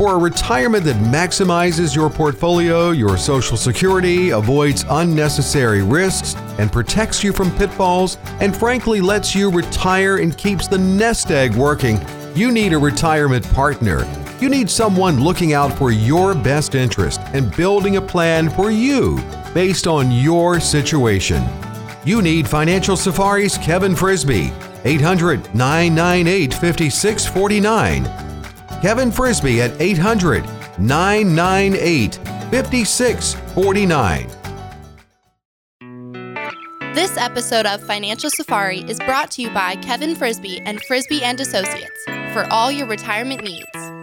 For a retirement that maximizes your portfolio, your social security, avoids unnecessary risks, and protects you from pitfalls, and frankly lets you retire and keeps the nest egg working, you need a retirement partner. You need someone looking out for your best interest and building a plan for you based on your situation. You need Financial Safari's Kevin Frisby, 800 998 5649. Kevin Frisby at 800 998 5649. This episode of Financial Safari is brought to you by Kevin Frisby and Frisby and Associates for all your retirement needs.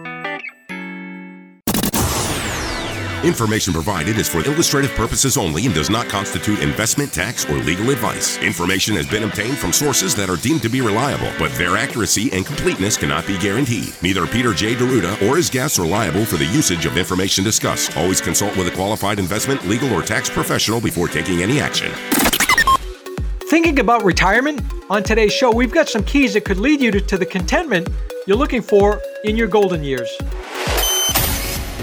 Information provided is for illustrative purposes only and does not constitute investment, tax, or legal advice. Information has been obtained from sources that are deemed to be reliable, but their accuracy and completeness cannot be guaranteed. Neither Peter J. D'Arruda or his guests are liable for the usage of information discussed. Always consult with a qualified investment, legal, or tax professional before taking any action. Thinking about retirement? On today's show, we've got some keys that could lead you to, to the contentment you're looking for in your golden years.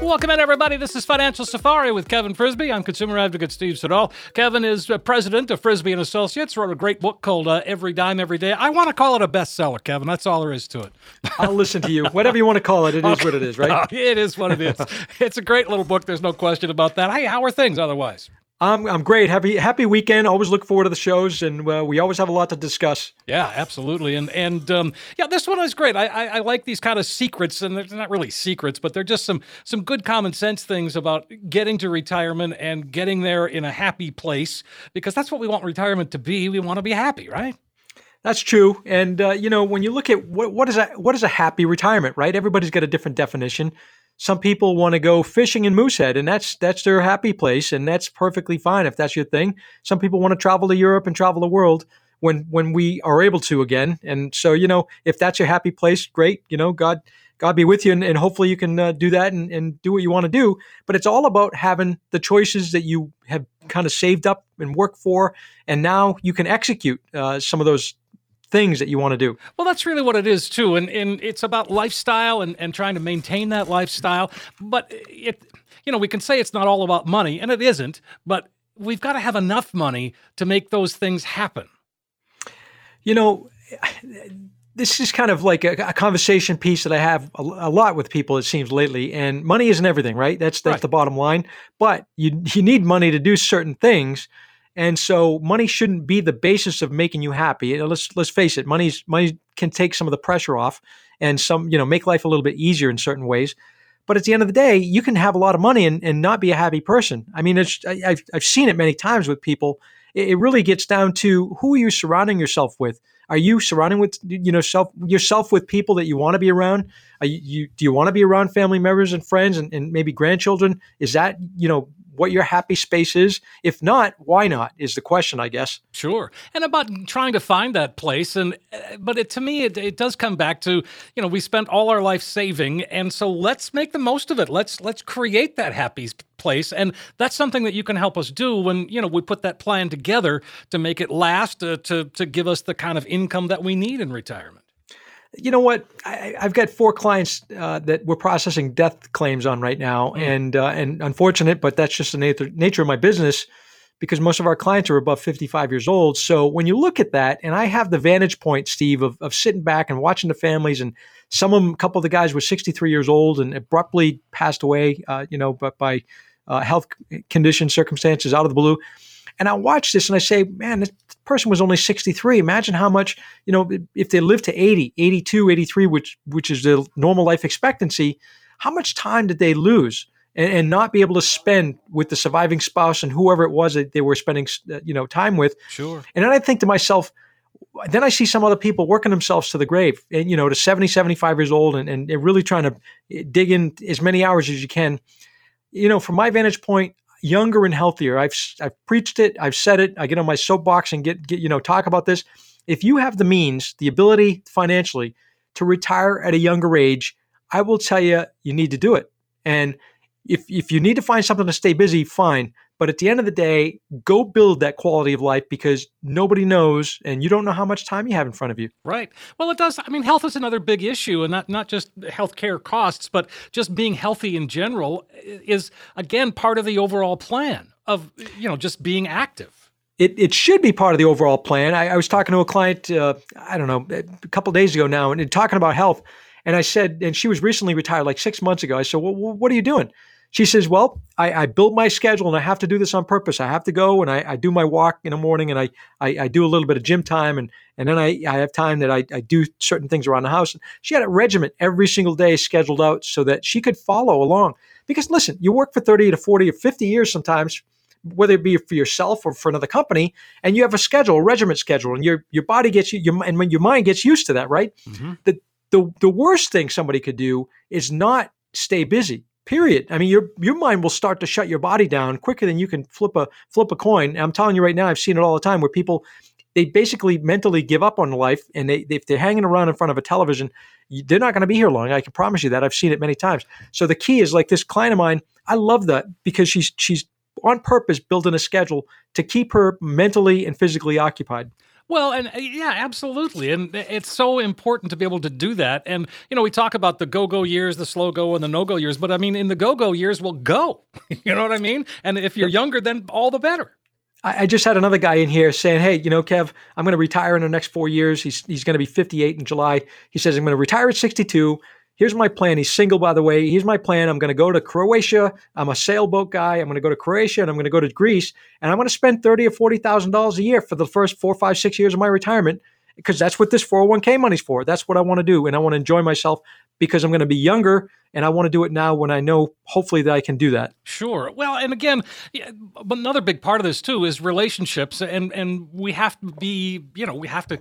Welcome in, everybody. This is Financial Safari with Kevin Frisby. I'm consumer advocate Steve Siddall. Kevin is uh, president of Frisby and Associates. Wrote a great book called uh, Every Dime Every Day. I want to call it a bestseller, Kevin. That's all there is to it. I'll listen to you. Whatever you want to call it, it is what it is, right? it is what it is. it's a great little book. There's no question about that. Hey, how are things otherwise? I'm I'm great. Happy happy weekend. Always look forward to the shows, and uh, we always have a lot to discuss. Yeah, absolutely. And and um, yeah, this one is great. I, I, I like these kind of secrets, and they're not really secrets, but they're just some some good common sense things about getting to retirement and getting there in a happy place because that's what we want retirement to be. We want to be happy, right? That's true. And uh, you know, when you look at what what is a what is a happy retirement, right? Everybody's got a different definition some people want to go fishing in Moosehead, and that's that's their happy place, and that's perfectly fine if that's your thing. Some people want to travel to Europe and travel the world when when we are able to again. And so, you know, if that's your happy place, great. You know, God God be with you, and, and hopefully you can uh, do that and, and do what you want to do. But it's all about having the choices that you have kind of saved up and worked for, and now you can execute uh, some of those things that you want to do. Well, that's really what it is too, and and it's about lifestyle and and trying to maintain that lifestyle. But it, you know, we can say it's not all about money, and it isn't. But we've got to have enough money to make those things happen. You know. This is kind of like a, a conversation piece that I have a, a, lot with people. It seems lately, and money isn't everything, right? That's that's right. the bottom line. But you you need money to do certain things and so money shouldn't be the basis of making you happy. Let's let's face it, money's money can take some of the pressure off and some, you know, make life a little bit easier in certain ways. But at the end of the day, you can have a lot of money and, and not be a happy person. I mean, it's, I, have I've seen it many times with people. It, it really gets down to who are you surrounding yourself with? Are you surrounding with you know self yourself with people that you want to be around? You, you do you want to be around family members and friends and, and maybe grandchildren? Is that you know what your happy space is? If not, why not? Is the question, I guess. Sure, and about trying to find that place, and uh, but it, to me, it, it does come back to you know we spent all our life saving, and so let's make the most of it. Let's let's create that happy place, and that's something that you can help us do when you know we put that plan together to make it last, uh, to to give us the kind of income that we need in retirement you know what? I, have got four clients uh, that we're processing death claims on right now, mm. and uh, and unfortunate, but that's just the nature nature of my business because most of our clients are above 55 years old. So when you look at that, and I have the vantage point, Steve, of, of sitting back and watching the families, and some of them, a couple of the guys were 63 years old and abruptly passed away, uh, you know, but by uh, health conditions, circumstances out of the blue. And I watch this and I say, man, this person was only 63. Imagine how much, you know, if they live to 80, 82, 83, which which is the normal life expectancy, how much time did they lose? And, and not be able to spend with the surviving spouse and whoever it was that they were spending, uh, you know, time with. Sure. And then I think to myself, then I see some other people working themselves to the grave, and you know, to 70, 75 years old, and, and really trying to eh, dig in as many hours as you can. You know, from my vantage point, younger and healthier. I've I've preached it. I've said it. I get on my soapbox and get get you know talk about this. If you have the means, the ability financially to retire at a younger age, I will tell you you need to do it. And if if you need to find something to stay busy, fine. But at the end of the day, go build that quality of life because nobody knows and you don't know how much time you have in front of you. Right. Well, it does. I mean, health is another big issue, and not, not just healthcare costs, but just being healthy in general is, again, part of the overall plan of, you know, just being active. It, it should be part of the overall plan. I, I was talking to a client, uh, I don't know, a couple days ago now, and talking about health. And I said, and she was recently retired, like six months ago. I said, well, what are you doing? She says, Well, I, I built my schedule and I have to do this on purpose. I have to go and I, I do my walk in the morning and I, I, I, do a little bit of gym time and, and then I, I have time that I, I do certain things around the house. She had a regiment every single day scheduled out so that she could follow along. Because listen, you work for 30 to 40 or 50 years sometimes, whether it be for yourself or for another company, and you have a schedule, a regiment schedule, and your your body gets you, your, and when your mind gets used to that, right? Mm-hmm. The, the the worst thing somebody could do is not stay busy period. I mean your your mind will start to shut your body down quicker than you can flip a flip a coin. I'm telling you right now i've seen it all the time where people they basically mentally give up on life and they if they're hanging around in front of a television they're not going to be here long i can promise you that. I've seen it many times. So the key is like this client of mine i love that because she's she's on purpose building a schedule to keep her mentally and physically occupied well, and uh, yeah, absolutely. And it's so important to be able to do that. And, you know, we talk about the go go years, the slow go, and the no go years. But I mean, in the go go years, we'll go. you know what I mean? And if you're younger, then all the better. I just had another guy in here saying, "Hey, you know, Kev, I'm going to retire in the next four years. He's he's going to be 58 in July. He says I'm going to retire at 62 here's my plan. He's single, by the way. Here's my plan. I'm going to go to Croatia. I'm a sailboat guy. I'm going to go to Croatia and I'm going to go to Greece. And I'm going to spend thirty or forty thousand dollars a year for the first four, five, six years of my retirement because that's what this 401k money's for. That's what I want to do. And I want to enjoy myself because I'm going to be younger and I want to do it now when I know hopefully that I can do that. Sure. Well, and again, another big part of this too is relationships and and we have to be, you know, we have to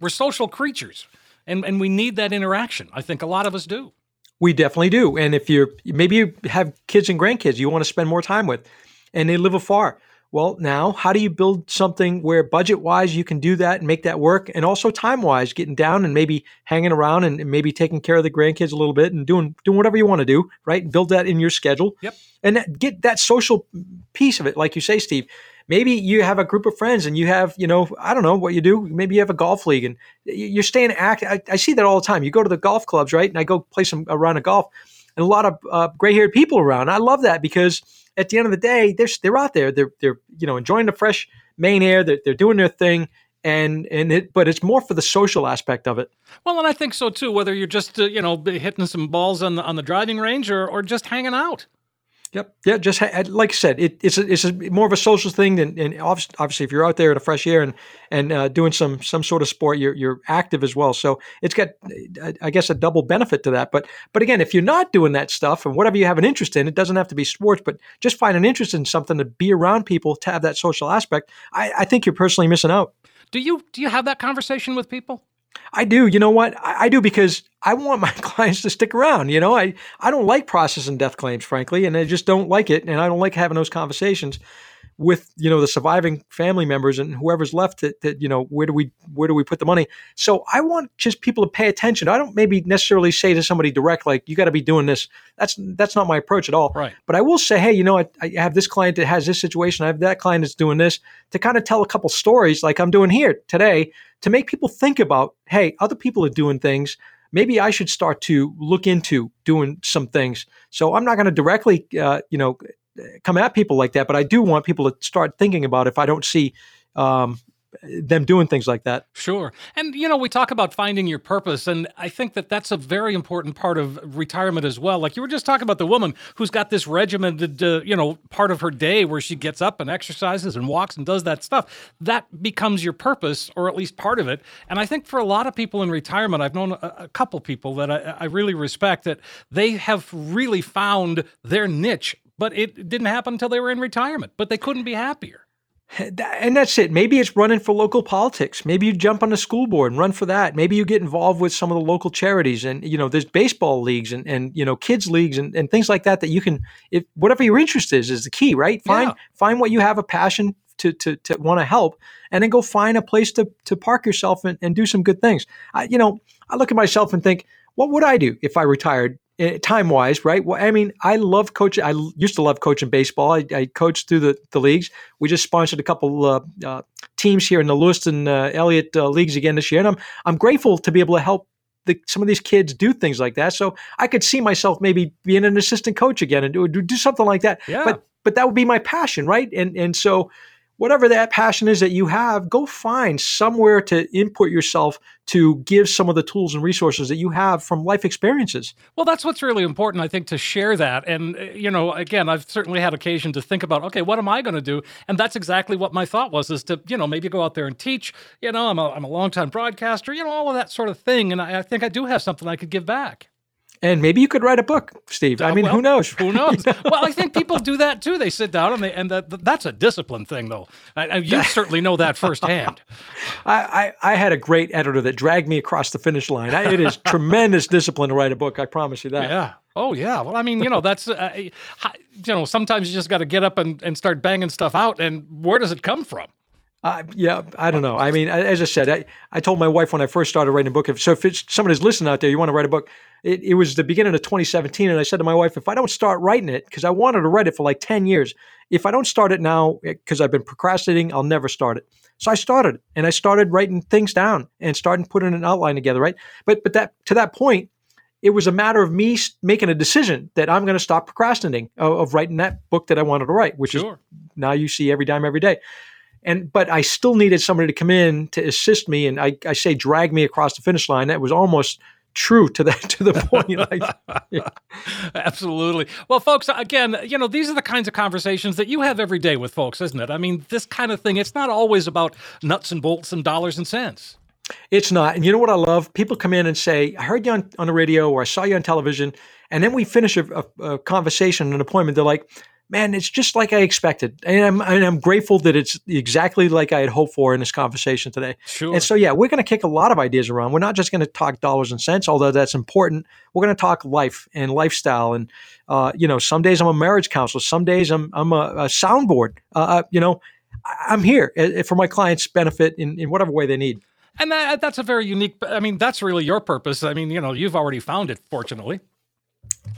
we're social creatures and and we need that interaction. I think a lot of us do. We definitely do. And if you're maybe you have kids and grandkids you want to spend more time with, and they live afar. Well, now how do you build something where budget wise you can do that and make that work, and also time wise, getting down and maybe hanging around and, and maybe taking care of the grandkids a little bit and doing doing whatever you want to do, right? Build that in your schedule. Yep. And that, get that social piece of it, like you say, Steve maybe you have a group of friends and you have, you know, I don't know what you do. Maybe you have a golf league and you're staying active. I, I, see that all the time. You go to the golf clubs, right? And I go play some around a golf and a lot of uh, gray haired people around. I love that because at the end of the day, they're, they're out there. They're, they're, you know, enjoying the fresh Maine air. They're, they're doing their thing and and it but it's more for the social aspect of it well and i think so too whether you're just uh, you know hitting some balls on the on the driving range or or just hanging out Yep. Yeah. Just ha- like I said, it, it's a, it's a more of a social thing than, and obviously, if you're out there in the fresh air and and uh, doing some some sort of sport, you're you're active as well. So it's got, I guess, a double benefit to that. But but again, if you're not doing that stuff and whatever you have an interest in, it doesn't have to be sports, but just find an interest in something to be around people to have that social aspect. I, I think you're personally missing out. Do you do you have that conversation with people? I do. You know what? I, I, do because I want my clients to stick around. You know, I, I don't like processing death claims, frankly, and I just don't like it. And I don't like having those conversations with you know the surviving family members and whoever's left that, that you know where do we where do we put the money? So i want just people to pay attention. I don't maybe necessarily say to somebody direct like you got to be doing this. That's that's not my approach at all. Right. But i will say hey you know I, I have this client that has this situation. I have that client that's doing this to kind of tell a couple stories like i'm doing here today to make people think about hey other people are doing things. Maybe I should start to look into doing some things. So I'm not going to directly, uh, you know, come at people like that, but I do want people to start thinking about if I don't see um, them doing things like that. Sure. And, you know, we talk about finding your purpose, and I think that that's a very important part of retirement as well. Like you were just talking about the woman who's got this regimented, uh, you know, part of her day where she gets up and exercises and walks and does that stuff. That becomes your purpose, or at least part of it. And I think for a lot of people in retirement, I've known a, a couple people that I, I really respect that they have really found their niche but it didn't happen until they were in retirement. But they couldn't be happier. And that's it. Maybe it's running for local politics. Maybe you jump on the school board and run for that. Maybe you get involved with some of the local charities and, you know, there's baseball leagues and, and you know, kids leagues and, and things like that that you can, if whatever your interest is, is the key, right? Find, yeah. find what you have a passion to, to, to want to help and then go find a place to, to park yourself and, and do some good things. I, you know, I look at myself and think, what would I do if I retired time wise, right? Well, I mean, I love coaching. I used to love coaching baseball. I, I coached through the, the leagues. We just sponsored a couple uh, uh, teams here in the Lewiston uh, Elliott uh, leagues again this year, and I'm I'm grateful to be able to help the, some of these kids do things like that. So I could see myself maybe being an assistant coach again and do, do something like that. Yeah. But but that would be my passion, right? And and so whatever that passion is that you have, go find somewhere to input yourself to give some of the tools and resources that you have from life experiences. Well, that's what's really important, I think, to share that. And, uh, you know, again, I've certainly had occasion to think about, okay, what am I going to do? And that's exactly what my thought was, is to, you know, maybe go out there and teach. You know, I'm a, I'm a longtime broadcaster, you know, all of that sort of thing. And I, I think I do have something I could give back. And maybe you could write a book, Steve. I mean, well, who knows? Who knows? well, I think people do that too. They sit down and they, and that, that's a discipline thing, though. I, you certainly know that firsthand. I, I, I, had a great editor that dragged me across the finish line. I, it is tremendous discipline to write a book. I promise you that. Yeah. Oh yeah. Well, I mean, you know, that's uh, you know, sometimes you just got to get up and, and start banging stuff out. And where does it come from? Uh, yeah, I don't know. I mean, as I said, I, I told my wife when I first started writing a book. If, so if it's someone who's listening out there, you want to write a book, it, it was the beginning of 2017, and I said to my wife, if I don't start writing it, because I wanted to write it for like 10 years, if I don't start it now, because I've been procrastinating, I'll never start it. So I started, and I started writing things down and starting putting an outline together, right? But but that to that point, it was a matter of me making a decision that I'm going to stop procrastinating of, of, writing that book that I wanted to write, which sure. is now you see every dime every day and but I still needed somebody to come in to assist me, and I, I say drag me across the finish line. That was almost true to that to the point. like, yeah. Absolutely. Well, folks, again, you know, these are the kinds of conversations that you have every day with folks, isn't it? I mean, this kind of thing. It's not always about nuts and bolts and dollars and cents. It's not. And you know what I love? People come in and say, I heard you on, on the radio or I saw you on television. And then we finish a, a, a conversation, an appointment. They're like, man, it's just like I expected. And I'm, and I'm grateful that it's exactly like I had hoped for in this conversation today. Sure. And so, yeah, we're going to kick a lot of ideas around. We're not just going to talk dollars and cents, although that's important. We're going to talk life and lifestyle. And, uh, you know, some days I'm a marriage counselor. Some days I'm, I'm a, a soundboard. Uh, uh you know, I'm here uh, for my clients' benefit in, in whatever way they need. And that, that's a very unique, I mean, that's really your purpose. I mean, you know, you've already found it, fortunately.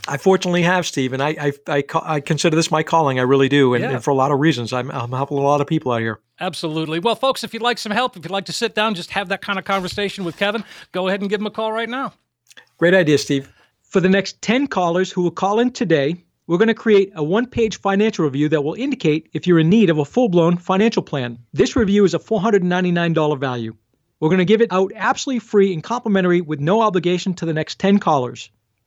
I fortunately have, Steve, and I, I, I, I, consider this my calling. I really do, and, yeah. and, for a lot of reasons. I'm, I'm helping a lot of people out here. Absolutely. Well, folks, if you'd like some help, if you'd like to sit down, just have that kind of conversation with Kevin, go ahead and give him a call right now. Great idea, Steve. For the next 10 callers who will call in today, we're going to create a one page financial review that will indicate if you're in need of a full blown financial plan. This review is a $499 value. We're going to give it out absolutely free and complimentary with no obligation to the next 10 callers.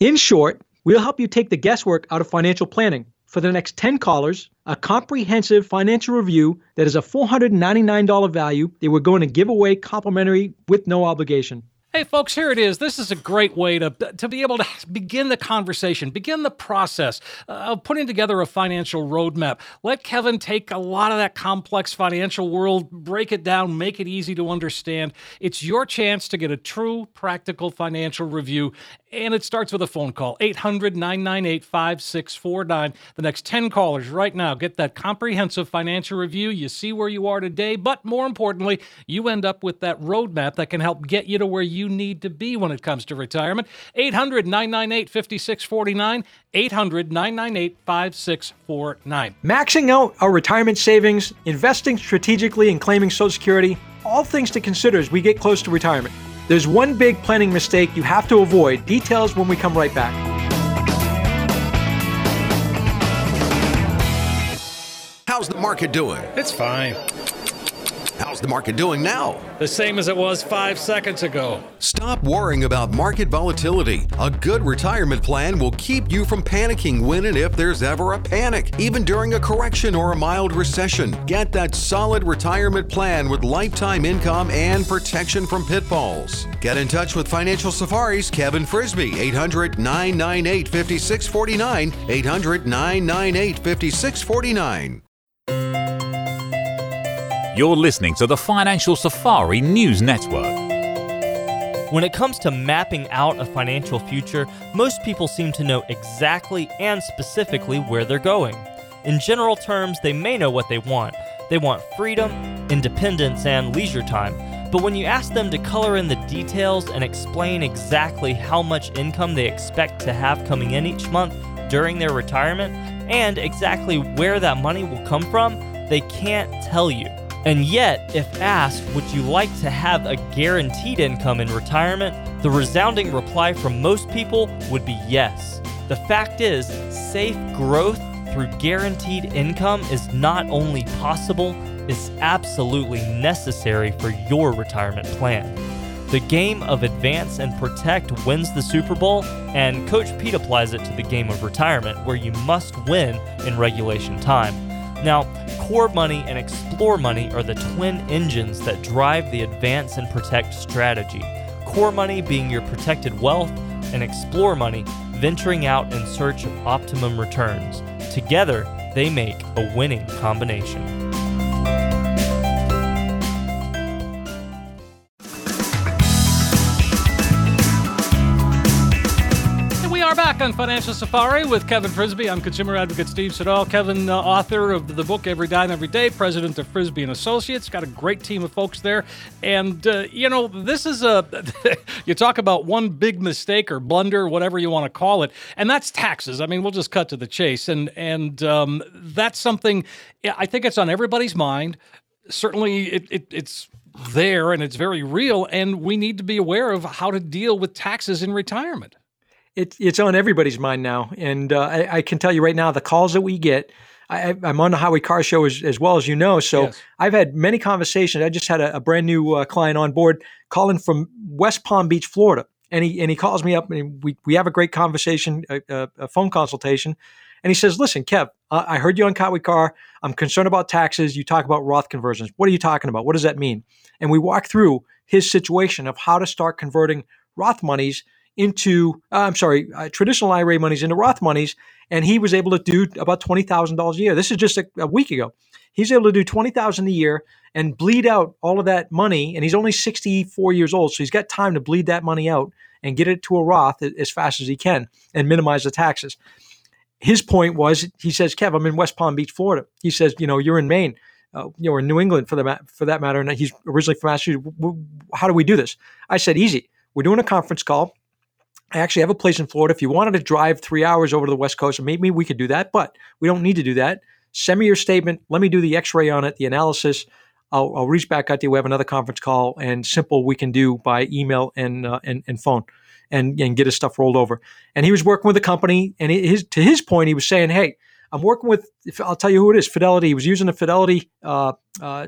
In short, we'll help you take the guesswork out of financial planning. For the next 10 callers, a comprehensive financial review that is a $499 value that we're going to give away complimentary with no obligation. Hey, folks, here it is. This is a great way to, to be able to begin the conversation, begin the process uh, of putting together a financial roadmap. Let Kevin take a lot of that complex financial world, break it down, make it easy to understand. It's your chance to get a true, practical financial review. And it starts with a phone call 800 998 5649. The next 10 callers right now get that comprehensive financial review. You see where you are today, but more importantly, you end up with that roadmap that can help get you to where you you need to be when it comes to retirement. 800 998 5649. 800 998 5649. Maxing out our retirement savings, investing strategically, and claiming Social Security all things to consider as we get close to retirement. There's one big planning mistake you have to avoid. Details when we come right back. How's the market doing? It's fine. How's the market doing now? The same as it was five seconds ago. Stop worrying about market volatility. A good retirement plan will keep you from panicking when and if there's ever a panic, even during a correction or a mild recession. Get that solid retirement plan with lifetime income and protection from pitfalls. Get in touch with Financial Safari's Kevin Frisby, 800 998 5649. 800 998 5649. You're listening to the Financial Safari News Network. When it comes to mapping out a financial future, most people seem to know exactly and specifically where they're going. In general terms, they may know what they want. They want freedom, independence, and leisure time. But when you ask them to color in the details and explain exactly how much income they expect to have coming in each month during their retirement, and exactly where that money will come from, they can't tell you. And yet, if asked, would you like to have a guaranteed income in retirement? The resounding reply from most people would be yes. The fact is, safe growth through guaranteed income is not only possible, it's absolutely necessary for your retirement plan. The game of advance and protect wins the Super Bowl, and Coach Pete applies it to the game of retirement, where you must win in regulation time. Now, Core Money and Explore Money are the twin engines that drive the Advance and Protect strategy. Core Money being your protected wealth, and Explore Money venturing out in search of optimum returns. Together, they make a winning combination. On Financial Safari with Kevin Frisby. I'm consumer advocate Steve Siddall. Kevin, uh, author of the book Every Dime Every Day, president of Frisby and Associates. Got a great team of folks there. And, uh, you know, this is a, you talk about one big mistake or blunder, whatever you want to call it, and that's taxes. I mean, we'll just cut to the chase. And, and um, that's something I think it's on everybody's mind. Certainly, it, it, it's there and it's very real, and we need to be aware of how to deal with taxes in retirement it, it's on everybody's mind now. And uh, I, I, can tell you right now, the calls that we get, I, am on the Howie Carr show as, as, well as you know. So yes. I've had many conversations. I just had a, a brand new uh, client on board calling from West Palm Beach, Florida. And he, and he calls me up and we, we have a great conversation, a, a, a phone consultation. And he says, Listen, Kev, uh, I heard you on Howie Carr. I'm concerned about taxes. You talk about Roth conversions. What are you talking about? What does that mean? And we walk through his situation of how to start converting Roth monies into, uh, I'm sorry, uh, traditional IRA monies into Roth monies, and he was able to do about twenty thousand dollars a year. This is just a, a week ago. He's able to do twenty thousand a year and bleed out all of that money, and he's only 64 years old, so he's got time to bleed that money out and get it to a Roth as fast as he can and minimize the taxes. His point was, he says, "Kev, I'm in West Palm Beach, Florida." He says, "You know, you're in Maine." Uh, you know, or New England for the for that matter, and he's originally from Massachusetts. How do we do this? I said, easy. We're doing a conference call. I actually have a place in Florida. If you wanted to drive three hours over to the West Coast, maybe we could do that, but we don't need to do that. Send me your statement. Let me do the x ray on it, the analysis. I'll, I'll, reach back out to you. We have another conference call, and simple we can do by email and uh, and, and phone, and and get his stuff rolled over. And he was working with a company, and his to his point, he was saying, "Hey, I'm working with. I'll tell you who it is. Fidelity. He was using a Fidelity uh, uh,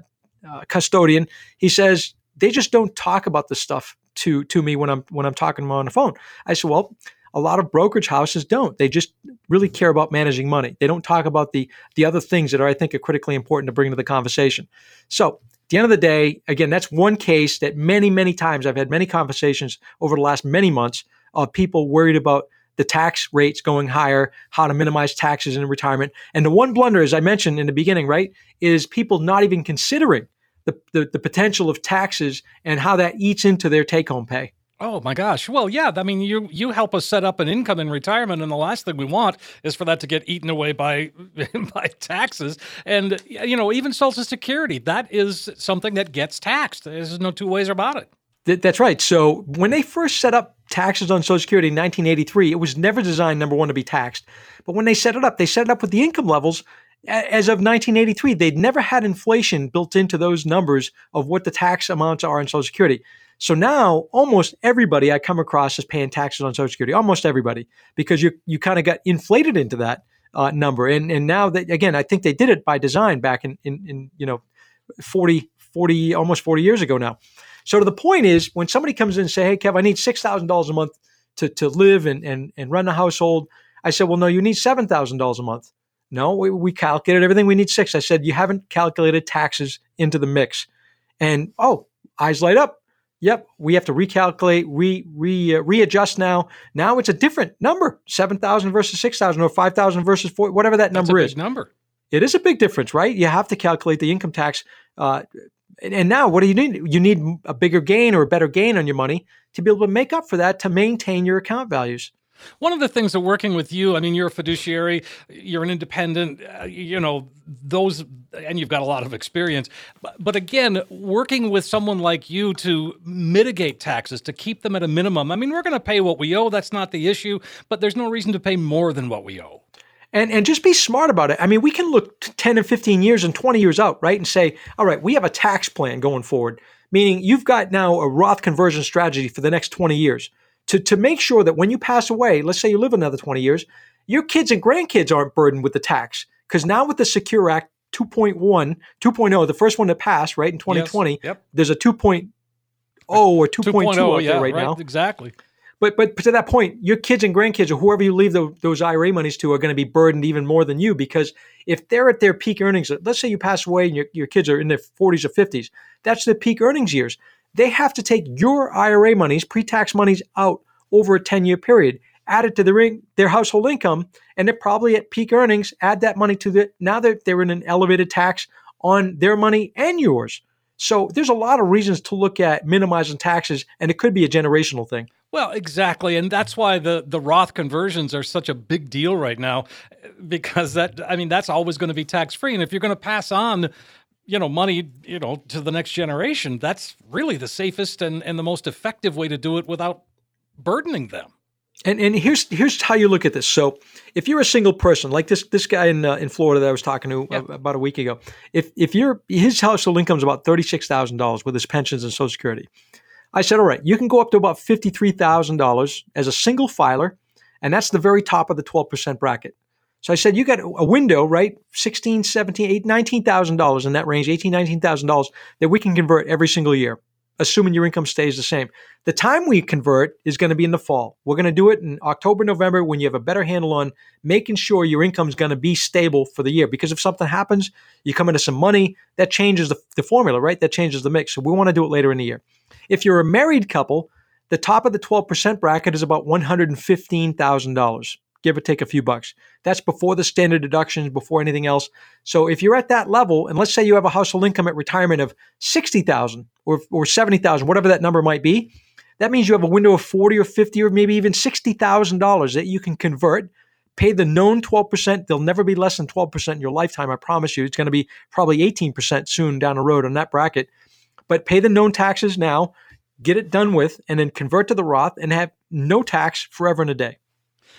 uh custodian. He says they just don't talk about this stuff to to me when I'm when I'm talking to them on the phone. I said, well, a lot of brokerage houses don't. They just really care about managing money. They don't talk about the the other things that are I think are critically important to bring to the conversation. So at the end of the day, again, that's one case that many many times I've had many conversations over the last many months of people worried about the tax rates going higher, how to minimize taxes in retirement. And the one blunder, as I mentioned in the beginning, right, is people not even considering the, the, the potential of taxes and how that eats into their take home pay. Oh my gosh. Well, yeah. I mean, you you help us set up an income in retirement, and the last thing we want is for that to get eaten away by by taxes. And you know, even Social Security, that is something that gets taxed. There's no two ways about it. Th- that's right. So when they first set up taxes on Social Security in 1983, it was never designed number one to be taxed. But when they set it up, they set it up with the income levels as of 1983, they'd never had inflation built into those numbers of what the tax amounts are on Social Security. So now almost everybody I come across is paying taxes on Social Security, almost everybody, because you you kind of got inflated into that uh, number. And and now that again, I think they did it by design back in, in, in you know 40, 40, almost 40 years ago now. So to the point is when somebody comes in and say, Hey, Kev, I need $6,000 a month to, to live and, and, and run a household. I said, well, no, you need $7,000 a month. No, we, we calculated everything. We need six. I said, you haven't calculated taxes into the mix. And oh, eyes light up. Yep, we have to recalculate, re, re uh, readjust now. Now it's a different number: seven thousand versus six thousand, or five thousand versus four, whatever that That's number is. number. It is a big difference, right? You have to calculate the income tax. Uh, and now, what do you need? You need a bigger gain or a better gain on your money to be able to make up for that to maintain your account values. One of the things of working with you, I mean, you're a fiduciary, you're an independent, uh, you know, those, and you've got a lot of experience. But, but again, working with someone like you to mitigate taxes, to keep them at a minimum. I mean, we're going to pay what we owe. That's not the issue, but there's no reason to pay more than what we owe. And, and just be smart about it. I mean, we can look 10 and 15 years and 20 years out, right? And say, all right, we have a tax plan going forward, meaning you've got now a Roth conversion strategy for the next 20 years to, to make sure that when you pass away, let's say you live another 20 years, your kids and grandkids aren't burdened with the tax. Because now with the Secure Act 2.1, 2.0, the first one to pass, right, in 2020, Yep. there's a 2.0 or 2.2 out yeah, there right, right, now. exactly. But but to that point, your kids and grandkids or whoever you leave the, those IRA monies to are going to be burdened even more than you because if they're at their peak earnings, let's say you pass away and your, your kids are in their 40s or 50s, that's their peak earnings years. They have to take your IRA monies, pre-tax monies out over a 10-year period, add it to their their household income, and they're probably at peak earnings. Add that money to the now that they're in an elevated tax on their money and yours. So there's a lot of reasons to look at minimizing taxes, and it could be a generational thing. Well, exactly, and that's why the the Roth conversions are such a big deal right now, because that I mean that's always going to be tax free, and if you're going to pass on, you know, money, you know, to the next generation, that's really the safest and and the most effective way to do it without burdening them. And and here's here's how you look at this. So if you're a single person, like this this guy in uh, in Florida that I was talking to Yeah. uh, about a week ago, if if you're his household income is about thirty six thousand dollars with his pensions and Social Security, I said, all right, you can go up to about fifty three thousand dollars as a single filer, and that's the very top of the twelve percent bracket. So I said, you got a window, right? 16, 17, 8, $19,000 in that range, $18,000, $19,000 that we can convert every single year, assuming your income stays the same. The time we convert is going to be in the fall. We're going to do it in October, November when you have a better handle on making sure your income is going to be stable for the year. Because if something happens, you come into some money, that changes the, the formula, right? That changes the mix. So we want to do it later in the year. If you're a married couple, the top of the 12% bracket is about $115,000, give or take a few bucks. That's before the standard deductions, before anything else. So if you're at that level, and let's say you have a household income at retirement of 60,000 or, or 70,000, whatever that number might be, that means you have a window of 40 or 50 or maybe even $60,000 that you can convert, pay the known 12%. They'll never be less than 12% in your lifetime. I promise you. It's going to be probably 18% soon down the road on that bracket. But pay the known taxes now, get it done with, and then convert to the Roth and have no tax forever and a day.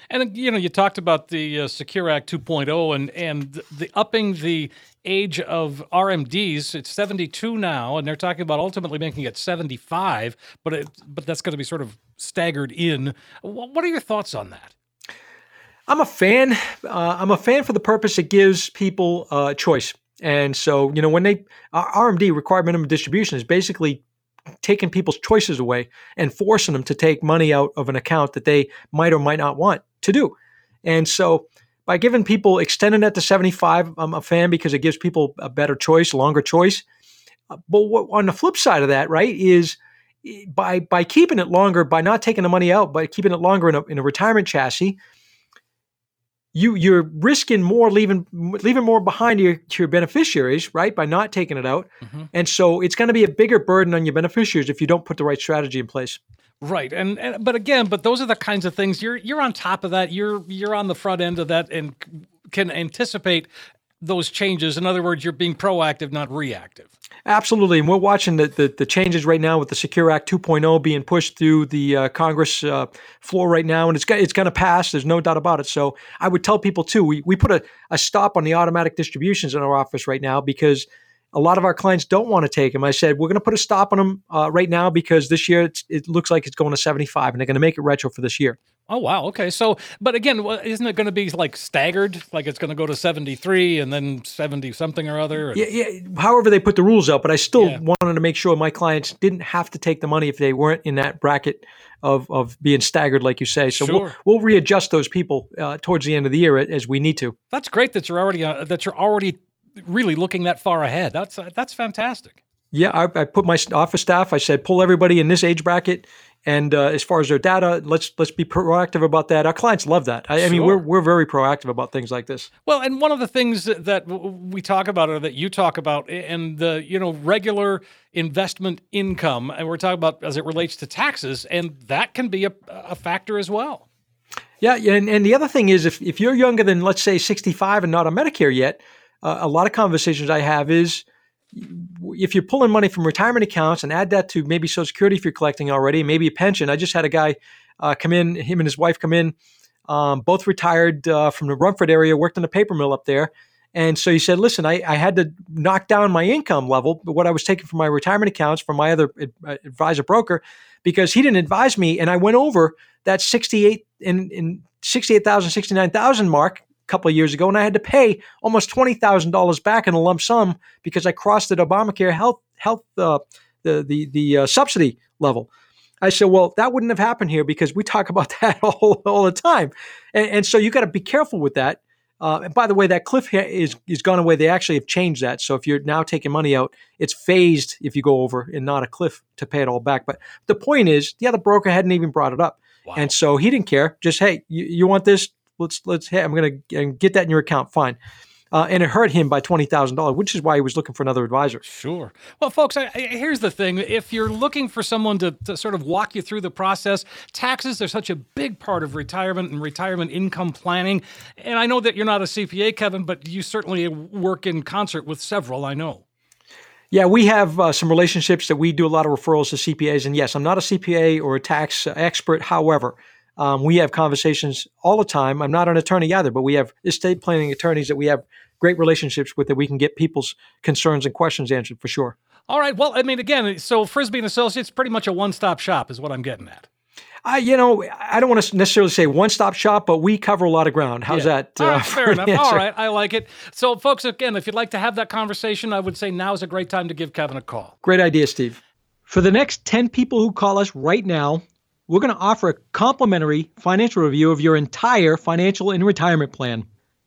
And you know, you talked about the uh, Secure Act 2.0 and and the upping the age of RMDs. It's 72 now, and they're talking about ultimately making it 75. But it, but that's going to be sort of staggered in. What are your thoughts on that? I'm a fan. Uh, I'm a fan for the purpose it gives people uh, choice. And so, you know, when they uh, RMD required minimum distribution is basically taking people's choices away and forcing them to take money out of an account that they might or might not want to do. And so, by giving people extending that to 75, I'm a fan because it gives people a better choice, longer choice. Uh, But what, on the flip side of that, right, is eh, by by keeping it longer, by not taking the money out, by keeping it longer in a, in a retirement chassis, you you're risking more leaving leaving more behind your, your beneficiaries, right? By not taking it out, Mhm. and so it's going to be a bigger burden on your beneficiaries if you don't put the right strategy in place. Right, and, and but again, but those are the kinds of things you're you're on top of that. You're you're on the front end of that and can anticipate those changes. In other words, you're being proactive, not reactive. Absolutely, and we're watching the, the, the changes right now with the Secure Act 2.0 being pushed through the uh, Congress uh, floor right now, and it's it's going to pass. There's no doubt about it. So I would tell people too, we we put a, a stop on the automatic distributions in our office right now because a lot of our clients don't want to take them. I said, we're going to put a stop on them uh, right now because this year it looks like it's going to 75 and they're going to make it retro for this year. Oh wow. Okay. So, but again, isn't it going to be like staggered? Like it's going to go to seventy three and then seventy something or other? Yeah, yeah. However, they put the rules out, but I still yeah. wanted to make sure my clients didn't have to take the money if they weren't in that bracket of of being staggered, like you say. So sure. we'll we'll readjust those people uh, towards the end of the year as we need to. That's great that you're already uh, that you're already really looking that far ahead. That's uh, that's fantastic. Yeah, I, I, put my office staff. I said, pull everybody in this age bracket and uh, as far as their data, let's let's be proactive about that. Our clients love that. I, sure. I, mean, we're we're very proactive about things like this. Well, and one of the things that we talk about, or that you talk about, and the you know regular investment income, and we're talking about as it relates to taxes, and that can be a, a factor as well. Yeah, and, and the other thing is, if if you're younger than let's say 65 and not on Medicare yet, uh, a lot of conversations I have is if you're pulling money from retirement accounts and add that to maybe Social Security if you're collecting already, maybe a pension. I just had a guy uh, come in, him and his wife come in, um, both retired uh, from the Rumford area, worked in a paper mill up there. And so he said, listen, I, I, had to knock down my income level, what I was taking from my retirement accounts from my other uh, advisor broker, because he didn't advise me. And I went over that 68 in, in 68,000, 69,000 mark couple of years ago, and I had to pay almost twenty thousand dollars back in a lump sum because I crossed the Obamacare health health uh, the the the uh, subsidy level. I said, well, that wouldn't have happened here because we talk about that all, all the time, and, and so you got to be careful with that. Uh, and by the way, that cliff is is gone away. They actually have changed that. So if you're now taking money out, it's phased if you go over and not a cliff to pay it all back. But the point is, the other broker hadn't even brought it up, wow. and so he didn't care. Just hey, you, you want this? Let's let's hey, I'm going to get that in your account. Fine. Uh, and it hurt him by twenty thousand dollars, which is why he was looking for another advisor. Sure. Well, folks, I, I, here's the thing: if you're looking for someone to, to sort of walk you through the process, taxes are such a big part of retirement and retirement income planning. And I know that you're not a CPA, Kevin, but you certainly work in concert with several. I know. Yeah, we have uh, some relationships that we do a lot of referrals to CPAs. And yes, I'm not a CPA or a tax expert. However, um, we have conversations all the time. I'm not an attorney either, but we have estate planning attorneys that we have great relationships with that we can get people's concerns and questions answered for sure. All right. Well, I mean, again, so Frisby and Associates pretty much a one-stop shop is what I'm getting at. I, you know, I don't want to necessarily say one-stop shop, but we cover a lot of ground. How's yeah. that? Uh, fair enough. All right, I like it. So, folks, again, if you'd like to have that conversation, I would say now is a great time to give Kevin a call. Great idea, Steve. For the next 10 people who call us right now, we're going to offer a complimentary financial review of your entire financial and retirement plan.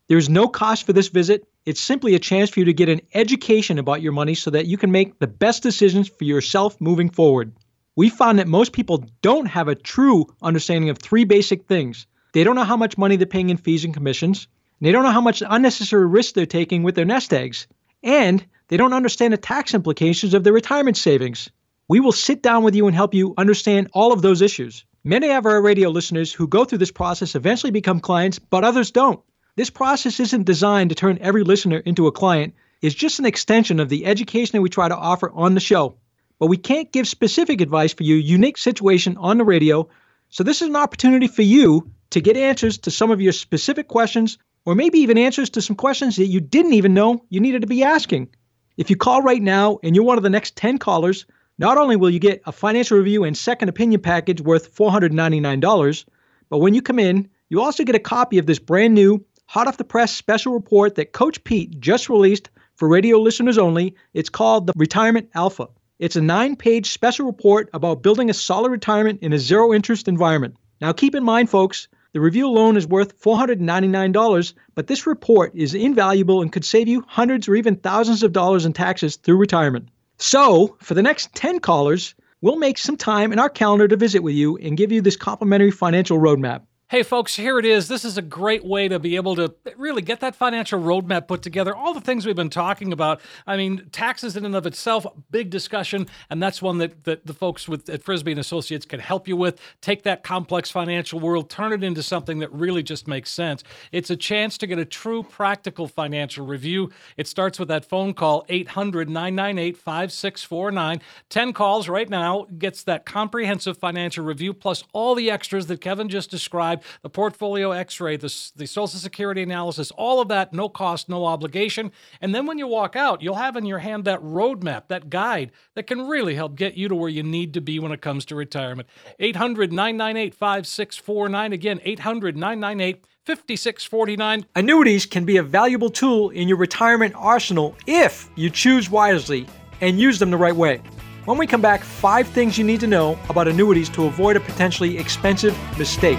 There's no cost for this visit. It's simply a chance for you to get an education about your money so that you can make the best decisions for yourself moving forward. We found that most people don't have a true understanding of three basic things. They don't know how much money they're paying in fees and commissions, and they don't know how much unnecessary risk they're taking with their nest eggs, and they don't understand the tax implications of their retirement savings. We will sit down with you and help you understand all of those issues. Many of our radio listeners who go through this process eventually become clients, but others don't. This process isn't designed to turn every listener into a client. It's just an extension of the education that we try to offer on the show. But we can't give specific advice for your unique situation on the radio, so this is an opportunity for you to get answers to some of your specific questions, or maybe even answers to some questions that you didn't even know you needed to be asking. If you call right now and you're one of the next 10 callers, not only will you get a financial review and second opinion package worth $499, but when you come in, you also get a copy of this brand new, hot off the press special report that Coach Pete just released for radio listeners only. It's called the Retirement Alpha. It's a nine page special report about building a solid retirement in a zero interest environment. Now, keep in mind, folks, the review alone is worth $499, but this report is invaluable and could save you hundreds or even thousands of dollars in taxes through retirement. So, for the next 10 callers, we'll make some time in our calendar to visit with you and give you this complimentary financial roadmap. Hey, folks, here it is. This is a great way to be able to really get that financial roadmap put together. All the things we've been talking about. I mean, taxes in and of itself, big discussion, and that's one that, that the folks with at Frisby and Associates can help you with. Take that complex financial world, turn it into something that really just makes sense. It's a chance to get a true practical financial review. It starts with that phone call, 800 998 5649. 10 calls right now gets that comprehensive financial review plus all the extras that Kevin just described 5, the portfolio x ray, the, the Social Security analysis, all of that, no cost, no obligation. And then when you walk out, you'll have in your hand that roadmap, that guide that can really help get you to where you need to be when it comes to retirement. 800 998 5649. Again, 800 998 5649. Annuities can be a valuable tool in your retirement arsenal if you choose wisely and use them the right way. When we come back, five things you need to know about annuities to avoid a potentially expensive mistake.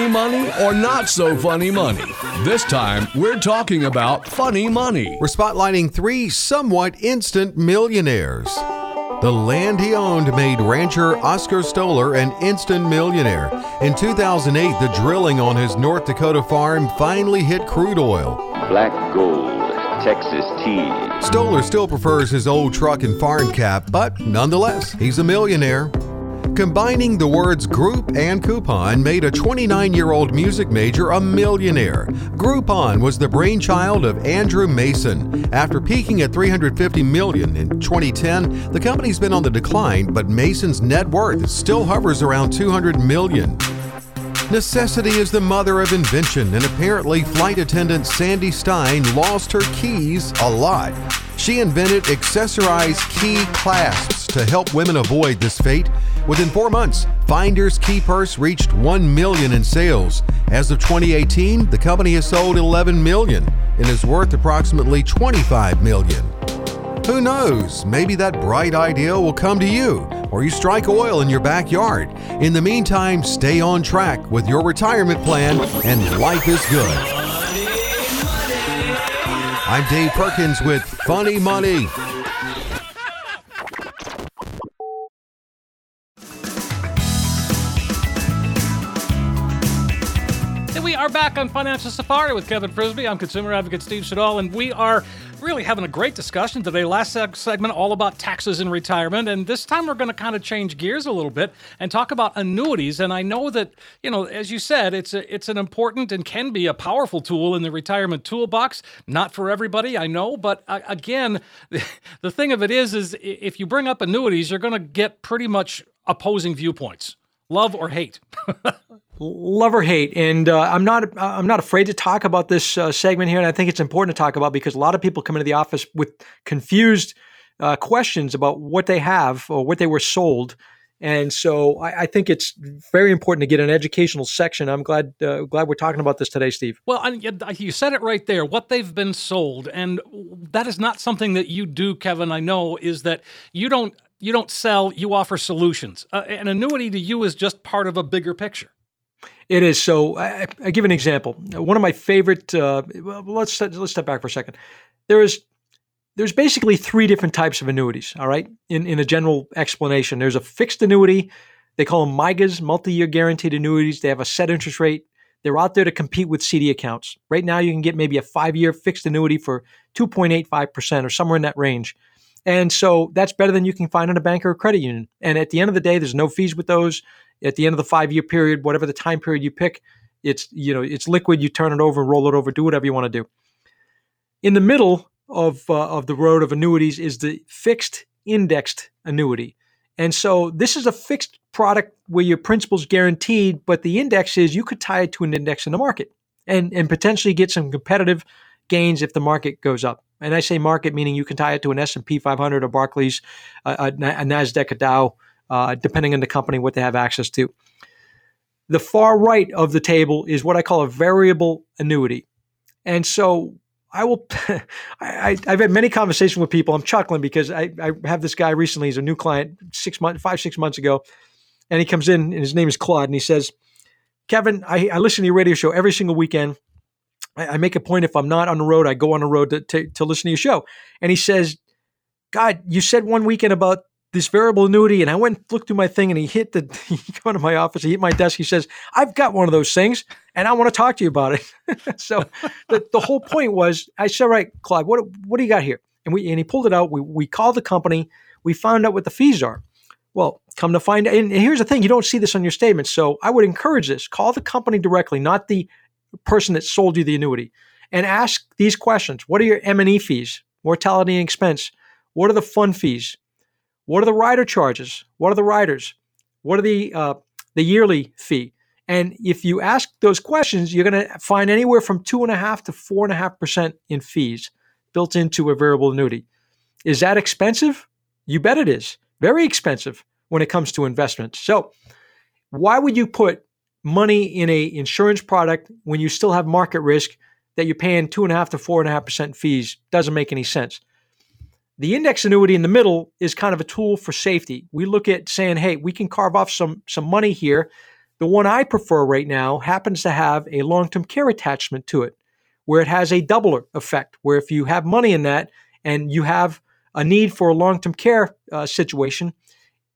Funny money or not so funny money? This time, we're talking about funny money. We're spotlighting three somewhat instant millionaires. The land he owned made rancher Oscar Stoller an instant millionaire. In 2008, the drilling on his North Dakota farm finally hit crude oil. Black gold, Texas tea. Stoller still prefers his old truck and farm cap, but nonetheless, he's a millionaire. Combining the words group and coupon made a 29 year old music major a millionaire. Groupon was the brainchild of Andrew Mason. After peaking at 350 million in 2010, the company's been on the decline, but Mason's net worth still hovers around 200 million. Necessity is the mother of invention, and apparently, flight attendant Sandy Stein lost her keys a lot. She invented accessorized key clasps to help women avoid this fate. Within four months, Finder's key purse reached 1 million in sales. As of 2018, the company has sold 11 million and is worth approximately 25 million. Who knows? Maybe that bright idea will come to you, or you strike oil in your backyard. In the meantime, stay on track with your retirement plan, and life is good. I'm Dave Perkins with Funny Money. Back on Financial Safari with Kevin Frisby. I'm consumer advocate Steve Siddall, and we are really having a great discussion today. Last segment all about taxes and retirement, and this time we're going to kind of change gears a little bit and talk about annuities. And I know that you know, as you said, it's a, it's an important and can be a powerful tool in the retirement toolbox. Not for everybody, I know, but uh, again, the thing of it is, is if you bring up annuities, you're going to get pretty much opposing viewpoints, love or hate. love or hate and uh, i'm not i'm not afraid to talk about this uh, segment here and i think it's important to talk about because a lot of people come into the office with confused uh, questions about what they have or what they were sold and so I, I, think it's very important to get an educational section. I'm glad uh, glad we're talking about this today, Steve. Well, you said it right there. What they've been sold, and that is not something that you do, Kevin. I know is that you don't you don't sell. You offer solutions. Uh, an annuity to you is just part of a bigger picture. It is. So I, I give an example. One of my favorite. Uh, let's let's step back for a second. There is there's basically three different types of annuities. All right, in in a general explanation, there's a fixed annuity. They call them MYGAs, multi-year guaranteed annuities. They have a set interest rate. They're out there to compete with CD accounts. Right now, you can get maybe a five-year fixed annuity for 2.85% or somewhere in that range. And so that's better than you can find in a bank or a credit union. And at the end of the day, there's no fees with those at the end of the five year period, whatever the time period you pick, it's you know it's liquid. You turn it over, roll it over, do whatever you want to do. In the middle of uh, of the road of annuities is the fixed indexed annuity, and so this is a fixed product where your principal's guaranteed, but the index is you could tie it to an index in the market and and potentially get some competitive gains if the market goes up. And I say market meaning you can tie it to an S and P 500 or Barclays, a Nasdaq, a Dow uh, depending on the company, what they have access to. The far right of the table is what I call a variable annuity. And so I will, I, have had many conversations with people. I'm chuckling because I, I have this guy recently, he's a new client, six months, five, six months ago. And he comes in and his name is Claude and he says, Kevin, I, I listen to your radio show every single weekend. I, I make a point if I'm not on the road, I go on the road to, to, to listen to your show. And he says, God, you said one weekend about this variable annuity, and I went and looked through my thing, and he hit the. He come to my office, he hit my desk. He says, "I've got one of those things, and I want to talk to you about it." so, the, the whole point was, I said, "Right, Claude, what what do you got here?" And we and he pulled it out. We we called the company. We found out what the fees are. Well, come to find, out, and here's the thing: you don't see this on your statement. So, I would encourage this: call the company directly, not the person that sold you the annuity, and ask these questions: What are your M and E fees, mortality and expense? What are the fund fees? What are the rider charges? What are the riders? What are the uh, the yearly fee? And if you ask those questions, you're going to find anywhere from two and a half to four and a half percent in fees built into a variable annuity. Is that expensive? You bet it is. Very expensive when it comes to investments. So, why would you put money in a insurance product when you still have market risk that you're paying two and a half to four and a half percent fees? Doesn't make any sense. The index annuity in the middle is kind of a tool for safety. We look at saying, hey, we can carve off some some money here. The one I prefer right now happens to have a long-term care attachment to it, where it has a doubler effect, where if you have money in that and you have a need for a long-term care uh, situation,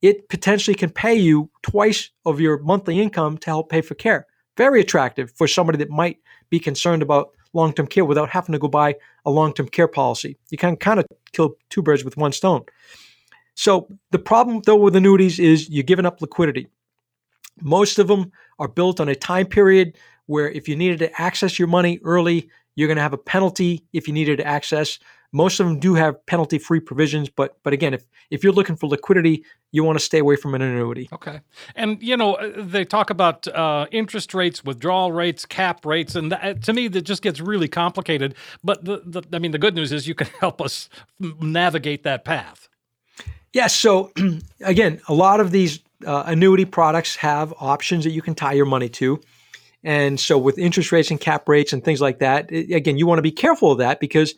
it potentially can pay you twice of your monthly income to help pay for care. Very attractive for somebody that might be concerned about long term care without having to go buy a long term care policy. You can kind of kill two birds with one stone. So the problem though with annuities is you're giving up liquidity. Most of them are built on a time period where if you needed to access your money early, you're going to have a penalty if you needed to access. Most of them do have penalty-free provisions, but but again, if if you're looking for liquidity, you want to stay away from an annuity. Okay, and you know they talk about uh, interest rates, withdrawal rates, cap rates, and that, to me that just gets really complicated. But the, the I mean, the good news is you can help us navigate that path. Yes. So again, a lot of these uh, annuity products have options that you can tie your money to. And so with interest rates and cap rates and things like that, it, again, you want to be careful of that because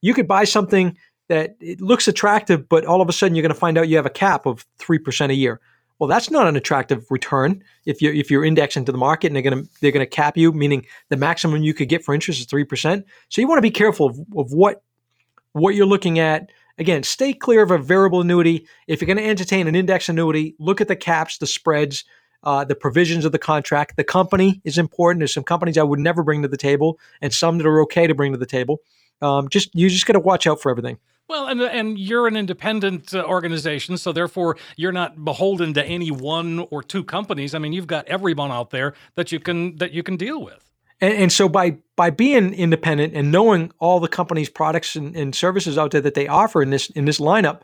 you could buy something that it looks attractive, but all of a sudden you're going to find out you have a cap of three percent a year. Well, that's not an attractive return if you're if you're indexed into the market and they're going to they're to cap you, meaning the maximum you could get for interest is three percent. So you want to be careful of, of what what you're looking at. Again, stay clear of a variable annuity. If you're going to entertain an index annuity, look at the caps, the spreads, uh, the provisions of the contract. The company is important. There's some companies I would never bring to the table, and some that are okay to bring to the table. Um, just you just got to watch out for everything. Well, and and you're an independent uh, organization, so therefore you're not beholden to any one or two companies. I mean, you've got everyone out there that you can that you can deal with. And, and so by by being independent and knowing all the companies' products and, and services out there that they offer in this in this lineup,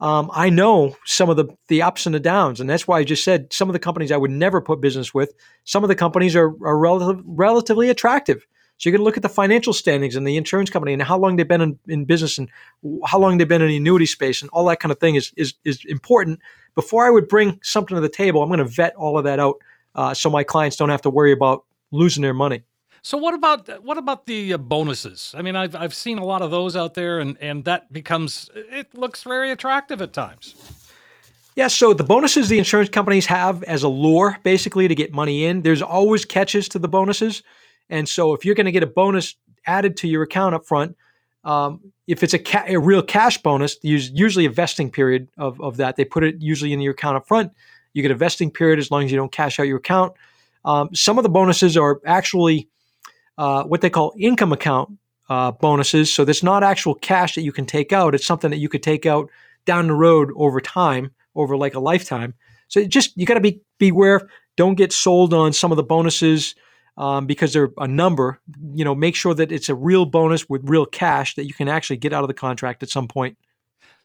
um, I know some of the the ups and the downs, and that's why I just said some of the companies I would never put business with. Some of the companies are are relative, relatively attractive. So you're going to look at the financial standings and the insurance company and how long they've been in, in business and how long they've been in the annuity space and all that kind of thing is, is, is important. Before I would bring something to the table, I'm going to vet all of that out uh, so my clients don't have to worry about losing their money. So what about what about the uh, bonuses? I mean, I've I've seen a lot of those out there, and and that becomes it looks very attractive at times. Yeah, so the bonuses the insurance companies have as a lure, basically to get money in. There's always catches to the bonuses. And so if you're going to get a bonus added to your account up front, um, if it's a, ca- a, real cash bonus, there's usually a vesting period of, of that. They put it usually in your account up front. You get a vesting period as long as you don't cash out your account. Um, some of the bonuses are actually uh, what they call income account uh, bonuses. So there's not actual cash that you can take out. It's something that you could take out down the road over time, over like a lifetime. So just you got to be beware. Don't get sold on some of the bonuses um, because they're a number. You know, make sure that it's a real bonus with real cash that you can actually get out of the contract at some point.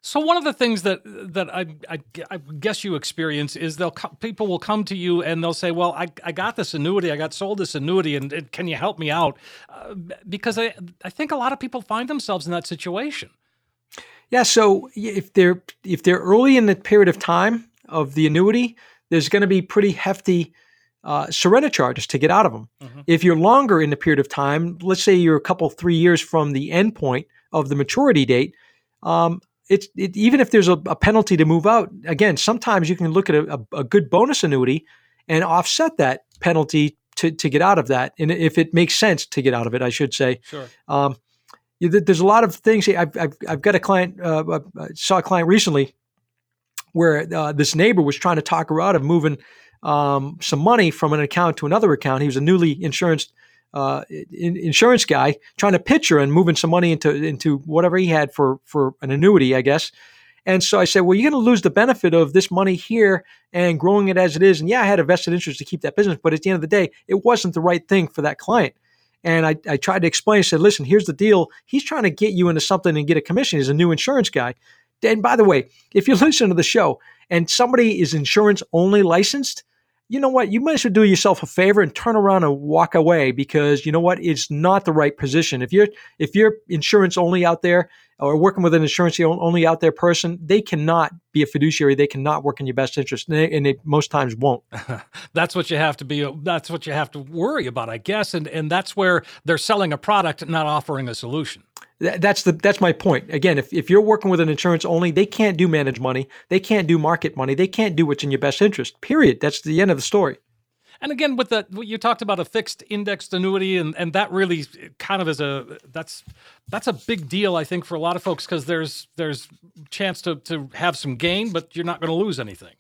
So one of the things that that I, I, I guess you experience is they'll people will come to you and they'll say, "Well, I, I got this annuity, I got sold this annuity, and, and can you help me out?" Uh, because I I think a lot of people find themselves in that situation. Yeah. So if they're if they're early in the period of time of the annuity, there's going to be pretty hefty uh, surrender charges to get out of them. Mm-hmm. If you're longer in the period of time, let's say you're a couple, three years from the end point of the maturity date, um, it's it, even if there's a, a, penalty to move out. Again, sometimes you can look at a, a, a, good bonus annuity and offset that penalty to to get out of that, and if it makes sense to get out of it, I should say. Sure. Um, there's a lot of things. I've I've, I've got a client. Uh, uh, uh, saw a client recently where uh, this neighbor was trying to talk her out of moving um, some money from an account to another account. He was a newly insurance uh, in, insurance guy trying to pitch her and moving some money into into whatever he had for for an annuity, I guess. And so I said, well, you're going to lose the benefit of this money here and growing it as it is. And yeah, I had a vested interest to keep that business, but at the end of the day, it wasn't the right thing for that client. And I, I tried to explain, I said, listen, here's the deal. He's trying to get you into something and get a commission. He's a new insurance guy. And by the way, if you listen to the show and somebody is insurance only licensed, you know what? You might as well do yourself a favor and turn around and walk away because you know what? It's not the right position. If you're if you're insurance only out there or working with an insurance only out there person, they cannot be a fiduciary. They cannot work in your best interest, and they, and they most times won't. that's what you have to be. That's what you have to worry about, I guess. And and that's where they're selling a product, not offering a solution. Th- That's the that's my point. Again, if, if you're working with an insurance only, they can't do managed money. They can't do market money. They can't do what's in your best interest. Period. That's the end of the story. And again, with the you talked about a fixed indexed annuity, and, and that really kind of is a that's that's a big deal, I think, for a lot of folks because there's there's chance to to have some gain, but you're not going to lose anything.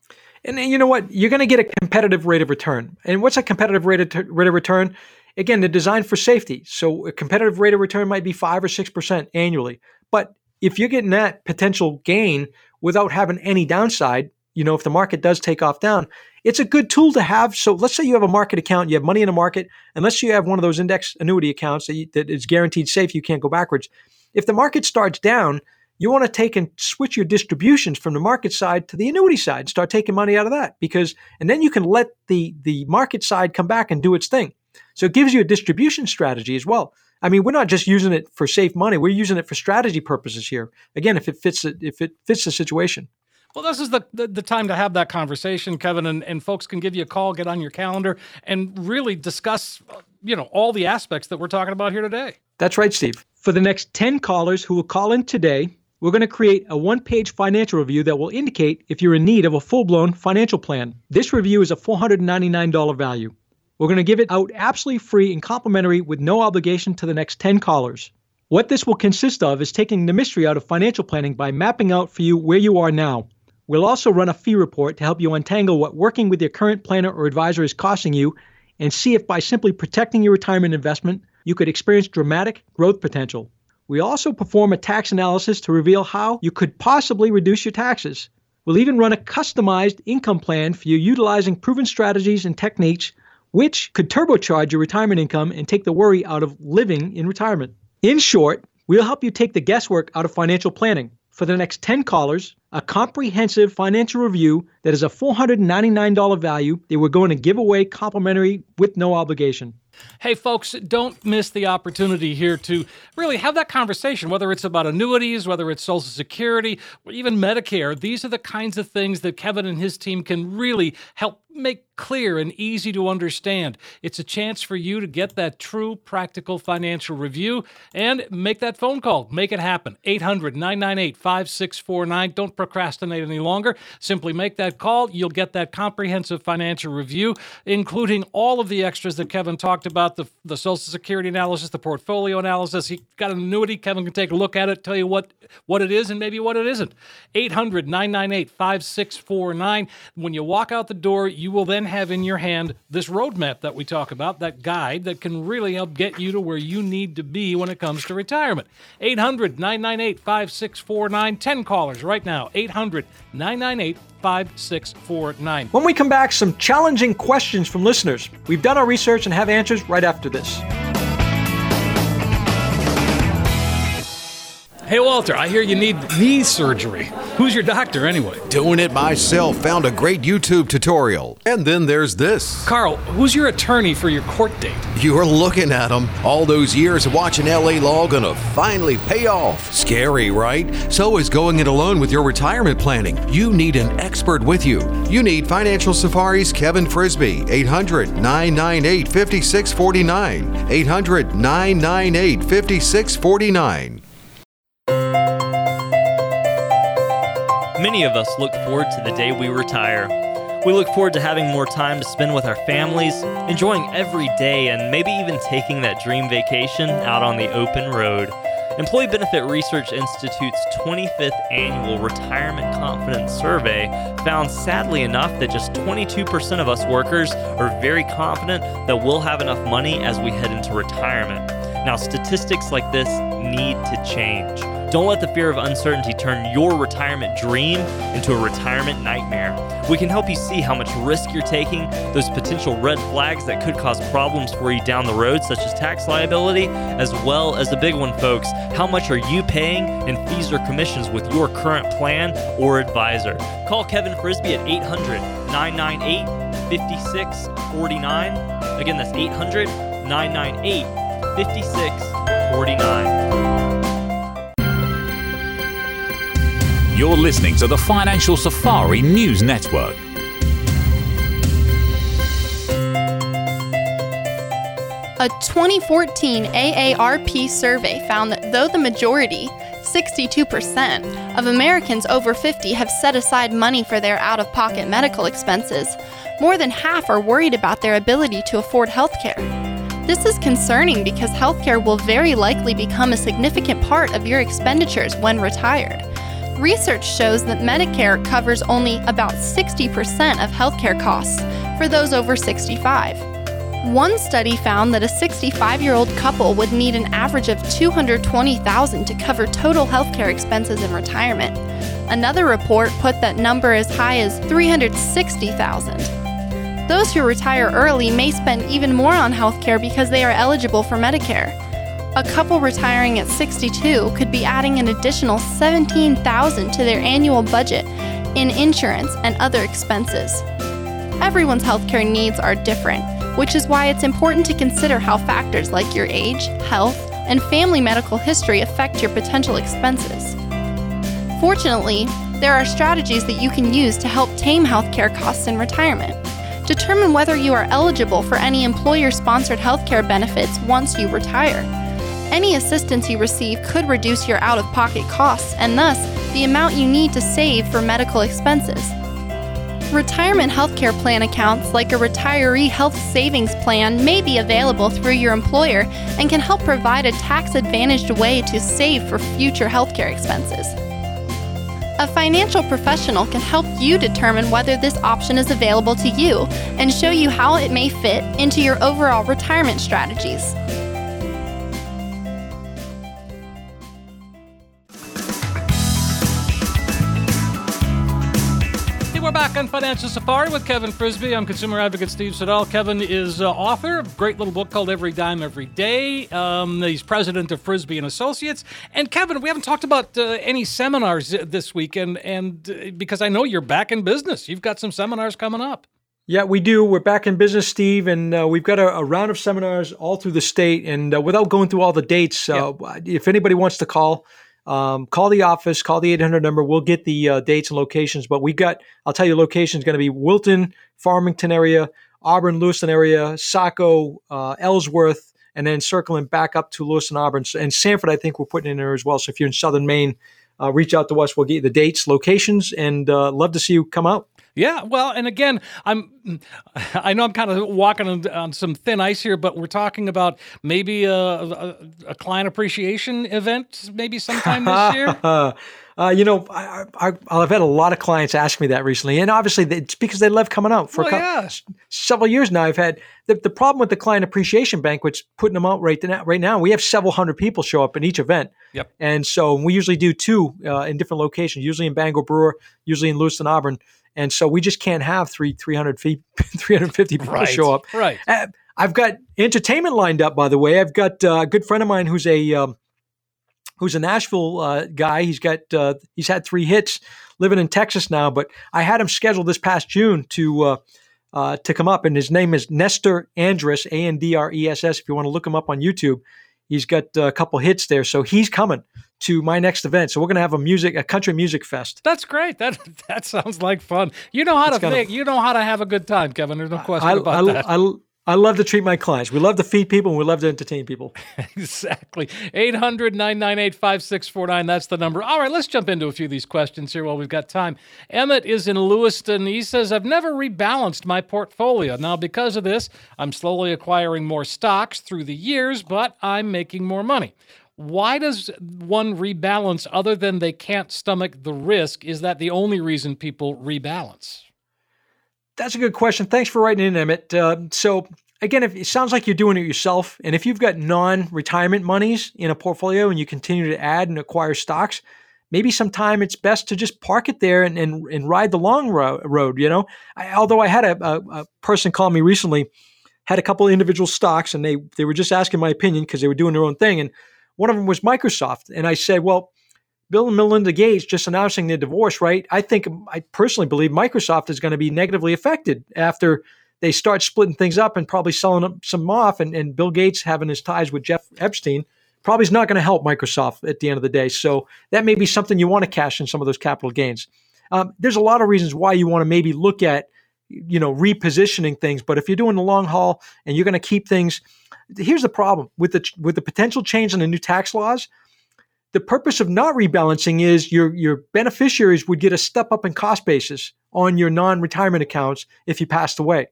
And you know what? You're going to get a competitive rate of return. And what's a competitive rate of, rate of return? Again, they're designed for safety. So a competitive rate of return might be five or six percent annually. But if you're getting that potential gain without having any downside, you know, if the market does take off down, it's a good tool to have. So let's say you have a market account, you have money in a market, unless you have one of those index annuity accounts that, you, that is guaranteed safe, you can't go backwards. If the market starts down, you want to take and switch your distributions from the market side to the annuity side, start taking money out of that because, and then you can let the the market side come back and do its thing. So it gives you a distribution strategy as well. I mean, we're not just using it for safe money; we're using it for strategy purposes here. Again, if it fits it, if it fits the situation. Well, this is the, the, the time to have that conversation, Kevin, and, and folks can give you a call, get on your calendar, and really discuss, uh, you know, all the aspects that we're talking about here today. That's right, Steve. For the next 10 callers who will call in today, we're going to create a one page financial review that will indicate if you're in need of a full blown financial plan. This review is a $499 value. We're going to give it out absolutely free and complimentary with no obligation to the next 10 callers. What this will consist of is taking the mystery out of financial planning by mapping out for you where you are now. We'll also run a fee report to help you untangle what working with your current planner or advisor is costing you and see if by simply protecting your retirement investment, you could experience dramatic growth potential. We also perform a tax analysis to reveal how you could possibly reduce your taxes. We'll even run a customized income plan for you utilizing proven strategies and techniques which could turbocharge your retirement income and take the worry out of living in retirement. In short, we'll help you take the guesswork out of financial planning. For the next 10 callers, a comprehensive financial review that is a $499 value that we're going to give away complimentary with no obligation. Hey, folks, don't miss the opportunity here to really have that conversation, whether it's about annuities, whether it's Social Security, or even Medicare. These are the kinds of things that Kevin and his team can really help make clear and easy to understand. It's a chance for you to get that true practical financial review and make that phone call. Make it happen. 800 998 5649. Don't procrastinate any longer. Simply make that call. You'll get that comprehensive financial review, including all of the extras that Kevin talked about the, the Social Security analysis, the portfolio analysis. He got an annuity. Kevin can take a look at it, tell you what, what it is and maybe what it isn't. 800 998 5649. When you walk out the door, you will then have in your hand this roadmap that we talk about, that guide that can really help get you to where you need to be when it comes to retirement. 800 998 5649. 10 callers right now. 800 998 5649. When we come back, some challenging questions from listeners. We've done our research and have answers right after this. Hey, Walter, I hear you need knee surgery. Who's your doctor anyway? Doing it myself. Found a great YouTube tutorial. And then there's this. Carl, who's your attorney for your court date? You're looking at him. All those years of watching LA Law gonna finally pay off. Scary, right? So is going it alone with your retirement planning. You need an expert with you. You need Financial Safari's Kevin Frisby. 800 998 5649. 800 998 5649. Many of us look forward to the day we retire. We look forward to having more time to spend with our families, enjoying every day, and maybe even taking that dream vacation out on the open road. Employee Benefit Research Institute's 25th annual Retirement Confidence Survey found, sadly enough, that just 22% of us workers are very confident that we'll have enough money as we head into retirement. Now, statistics like this need to change. Don't let the fear of uncertainty turn your retirement dream into a retirement nightmare. We can help you see how much risk you're taking, those potential red flags that could cause problems for you down the road, such as tax liability, as well as the big one, folks. How much are you paying in fees or commissions with your current plan or advisor? Call Kevin Frisby at 800 998 5649. Again, that's 800 998 5649. You're listening to the Financial Safari News Network. A 2014 AARP survey found that though the majority, 62%, of Americans over 50 have set aside money for their out of pocket medical expenses, more than half are worried about their ability to afford healthcare. This is concerning because healthcare will very likely become a significant part of your expenditures when retired. Research shows that Medicare covers only about 60% of healthcare costs for those over 65. One study found that a 65 year old couple would need an average of 220,000 to cover total healthcare expenses in retirement. Another report put that number as high as $360,000. Those who retire early may spend even more on healthcare because they are eligible for Medicare. A couple retiring at 62 could be adding an additional 17,000 to their annual budget in insurance and other expenses. Everyone's healthcare needs are different, which is why it's important to consider how factors like your age, health, and family medical history affect your potential expenses. Fortunately, there are strategies that you can use to help tame healthcare costs in retirement. Determine whether you are eligible for any employer sponsored healthcare benefits once you retire. Any assistance you receive could reduce your out of pocket costs and thus the amount you need to save for medical expenses. Retirement healthcare plan accounts like a retiree health savings plan may be available through your employer and can help provide a tax advantaged way to save for future healthcare expenses. A financial professional can help you determine whether this option is available to you and show you how it may fit into your overall retirement strategies. Back on Financial Safari with Kevin Frisby. I'm consumer advocate Steve Siddall. Kevin is uh, author of a great little book called Every Dime Every Day. Um, he's president of Frisby and Associates. And Kevin, we haven't talked about uh, any seminars this week, and and uh, because I know you're back in business, you've got some seminars coming up. Yeah, we do. We're back in business, Steve, and uh, we've got a, a, round of seminars all through the state. And uh, without going through all the dates, uh, if anybody wants to call, um, call the office, call the 800 number. We'll get the uh, dates and locations. But we've got, I'll tell you, locations going to be Wilton, Farmington area, Auburn, Lewiston area, Saco, uh, Ellsworth, and then circling back up to Lewiston, Auburn. And Sanford, I think we're putting in there as well. So if you're in southern Maine, uh, reach out to us. We'll get you the dates, locations, and uh, love to see you come out. Yeah, well, and again, I'm I know I'm kind of walking on, on some thin ice here, but we're talking about maybe a, a, a client appreciation event, maybe sometime this year. uh, you know, I, have had a lot of clients ask me that recently, and obviously it's because they love coming out for well, couple, yeah. several years now. I've had the, the problem with the client appreciation banquets, putting them out right now. Right now, we have several hundred people show up in each event. Yep. And so we usually do two uh, in different locations, usually in Bangor Brewer, usually in Lewiston Auburn and so we just can't have three 300 feet 350 people right, show up. right. Uh, i've got entertainment lined up by the way. I've got uh, a good friend of mine who's a um, who's a nashville uh, guy. He's got uh, he's had three hits living in texas now but i had him scheduled this past june to uh, uh, to come up and his name is nestor andress a-n-d-r-e-s-s if you want to look him up on youtube he's got a couple hits there. So he's coming to my next event. So we're going to have a music, a country music fest. That's great. That that sounds like fun. You know how it's to make. You know how to have a good time, Kevin. There's no question I, about I, that. I, I love to treat my clients. We love to feed people and we love to entertain people. exactly. 800 998 5649. That's the number. All right, let's jump into a few of these questions here while we've got time. Emmett is in Lewiston. He says, I've never rebalanced my portfolio. Now, because of this, I'm slowly acquiring more stocks through the years, but I'm making more money. Why does one rebalance other than they can't stomach the risk? Is that the only reason people rebalance? That's a good question. Thanks for writing in, Emmett. Uh, so again, if it sounds like you're doing it yourself, and if you've got non-retirement monies in a portfolio and you continue to add and acquire stocks, maybe sometime it's best to just park it there and and, and ride the long ro- road. You know, I, although I had a, a, a, person call me recently, had a couple of individual stocks, and they they were just asking my opinion because they were doing their own thing, and one of them was Microsoft, and I said, well Bill and Melinda Gates just announcing their divorce, right? I think I personally believe Microsoft is going to be negatively affected after they start splitting things up and probably selling some off. And, and Bill Gates having his ties with Jeff Epstein probably is not going to help Microsoft at the end of the day. So that may be something you want to cash in some of those capital gains. Um, there's a lot of reasons why you want to maybe look at, you know, repositioning things. But if you're doing the long haul and you're going to keep things, here's the problem with the with the potential change in the new tax laws the purpose of not rebalancing is your your beneficiaries would get a step up in cost basis on your non-retirement accounts if you passed away.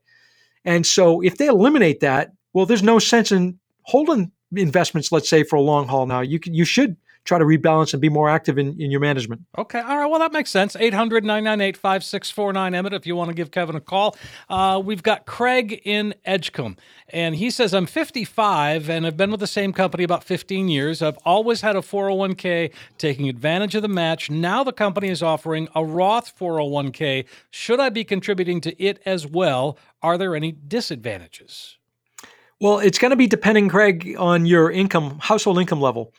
And so if they eliminate that, well, there's no sense in holding investments, let's say, for a long haul now. You can, you should try to rebalance and be more active in, in your management. Okay. All right. Well, that makes sense. 800 998 5649 Emmett, if you want to give Kevin a call. Uh, we've got Craig in Edgecomb, and he says, I'm 55 and I've been with the same company about 15 years. I've always had a 401k taking advantage of the match. Now the company is offering a Roth 401k. Should I be contributing to it as well? Are there any disadvantages? Well, it's going to be depending, Craig, on your income, household income level.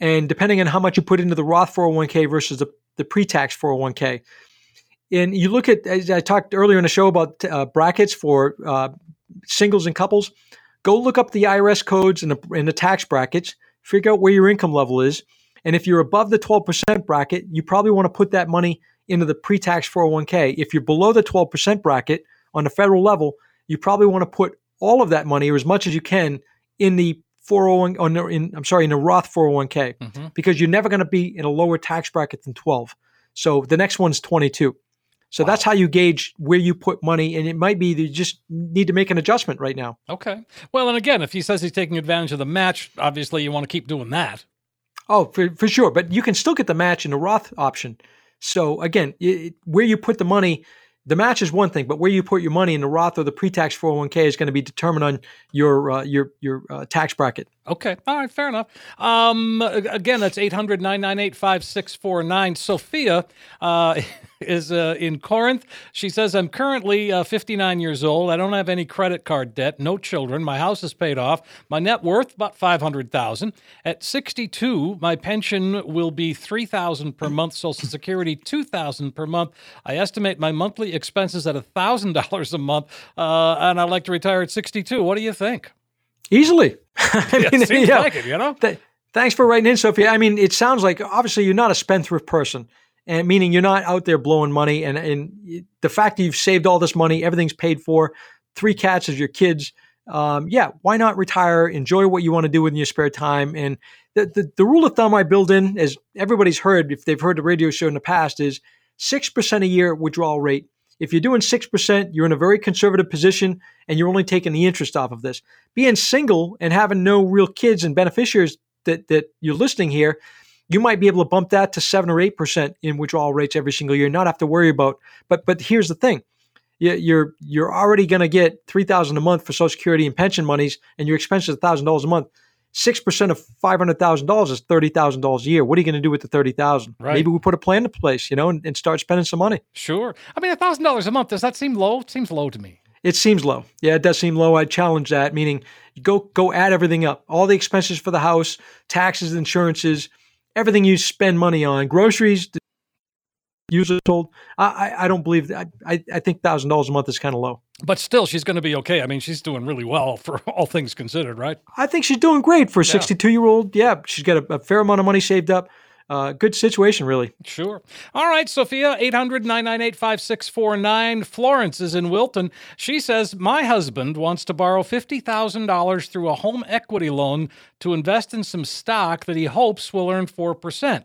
And depending on how much you put into the Roth 401k versus the, the pre tax 401k. And you look at, as I talked earlier in the show about uh, brackets for uh, singles and couples, go look up the IRS codes and the, and the tax brackets, figure out where your income level is. And if you're above the 12% bracket, you probably want to put that money into the pre tax 401k. If you're below the 12% bracket on the federal level, you probably want to put all of that money or as much as you can in the 401 or in I'm sorry in a Roth 401k mm-hmm. because you're never going to be in a lower tax bracket than 12. So the next one's 22. So wow. that's how you gauge where you put money, and it might be that you just need to make an adjustment right now. Okay. Well, and again, if he says he's taking advantage of the match, obviously you want to keep doing that. Oh, for, for sure. But you can still get the match in the Roth option. So again, it, where you put the money the match is one thing, but where you put your money in the Roth or the pre-tax 401k is going to be determined on your uh, your your uh, tax bracket. Okay. All right. Fair enough. Um, again, that's 800 998 5649. Sophia uh, is uh, in Corinth. She says, I'm currently uh, 59 years old. I don't have any credit card debt, no children. My house is paid off. My net worth, about 500000 At 62, my pension will be 3000 per month, Social Security, 2000 per month. I estimate my monthly expenses at $1,000 a month, uh, and I'd like to retire at 62. What do you think? Easily. I mean, seems yeah. like it, you know? Th- thanks for writing in, Sophia. I mean, it sounds like obviously you're not a spendthrift person, and meaning you're not out there blowing money. And, and the fact that you've saved all this money, everything's paid for, three cats as your kids. Um, yeah, why not retire? Enjoy what you want to do in your spare time. And the, the, the rule of thumb I build in, as everybody's heard, if they've heard the radio show in the past, is 6% a year withdrawal rate if you're doing 6%, you're in a very conservative position and you're only taking the interest off of this. Being single and having no real kids and beneficiaries that, that you're listing here, you might be able to bump that to 7 or 8% in withdrawal rates every single year, not have to worry about. But but here's the thing. You're you're already going to get 3000 a month for social security and pension monies and your expenses $1000 a month. 6% of $500,000 is $30,000 a year. What are you going to do with the 30000 right. Maybe we put a plan in place, you know, and, and start spending some money. Sure. I mean, $1,000 a month, does that seem low? It seems low to me. It seems low. Yeah, it does seem low. I challenge that, meaning go go add everything up. All the expenses for the house, taxes, insurances, everything you spend money on, groceries, usually told. I, I don't believe that. I, I think thousand dollars a month is kind of low. But still, she's going to be okay. I mean, she's doing really well for all things considered, right? I think she's doing great for a 62 year old. Yeah, she's got a, a, fair amount of money saved up. uh, good situation, really. Sure. All right, Sophia, 800 998 5649. Florence is in Wilton. She says, My husband wants to borrow $50,000 through a home equity loan to invest in some stock that he hopes will earn 4%.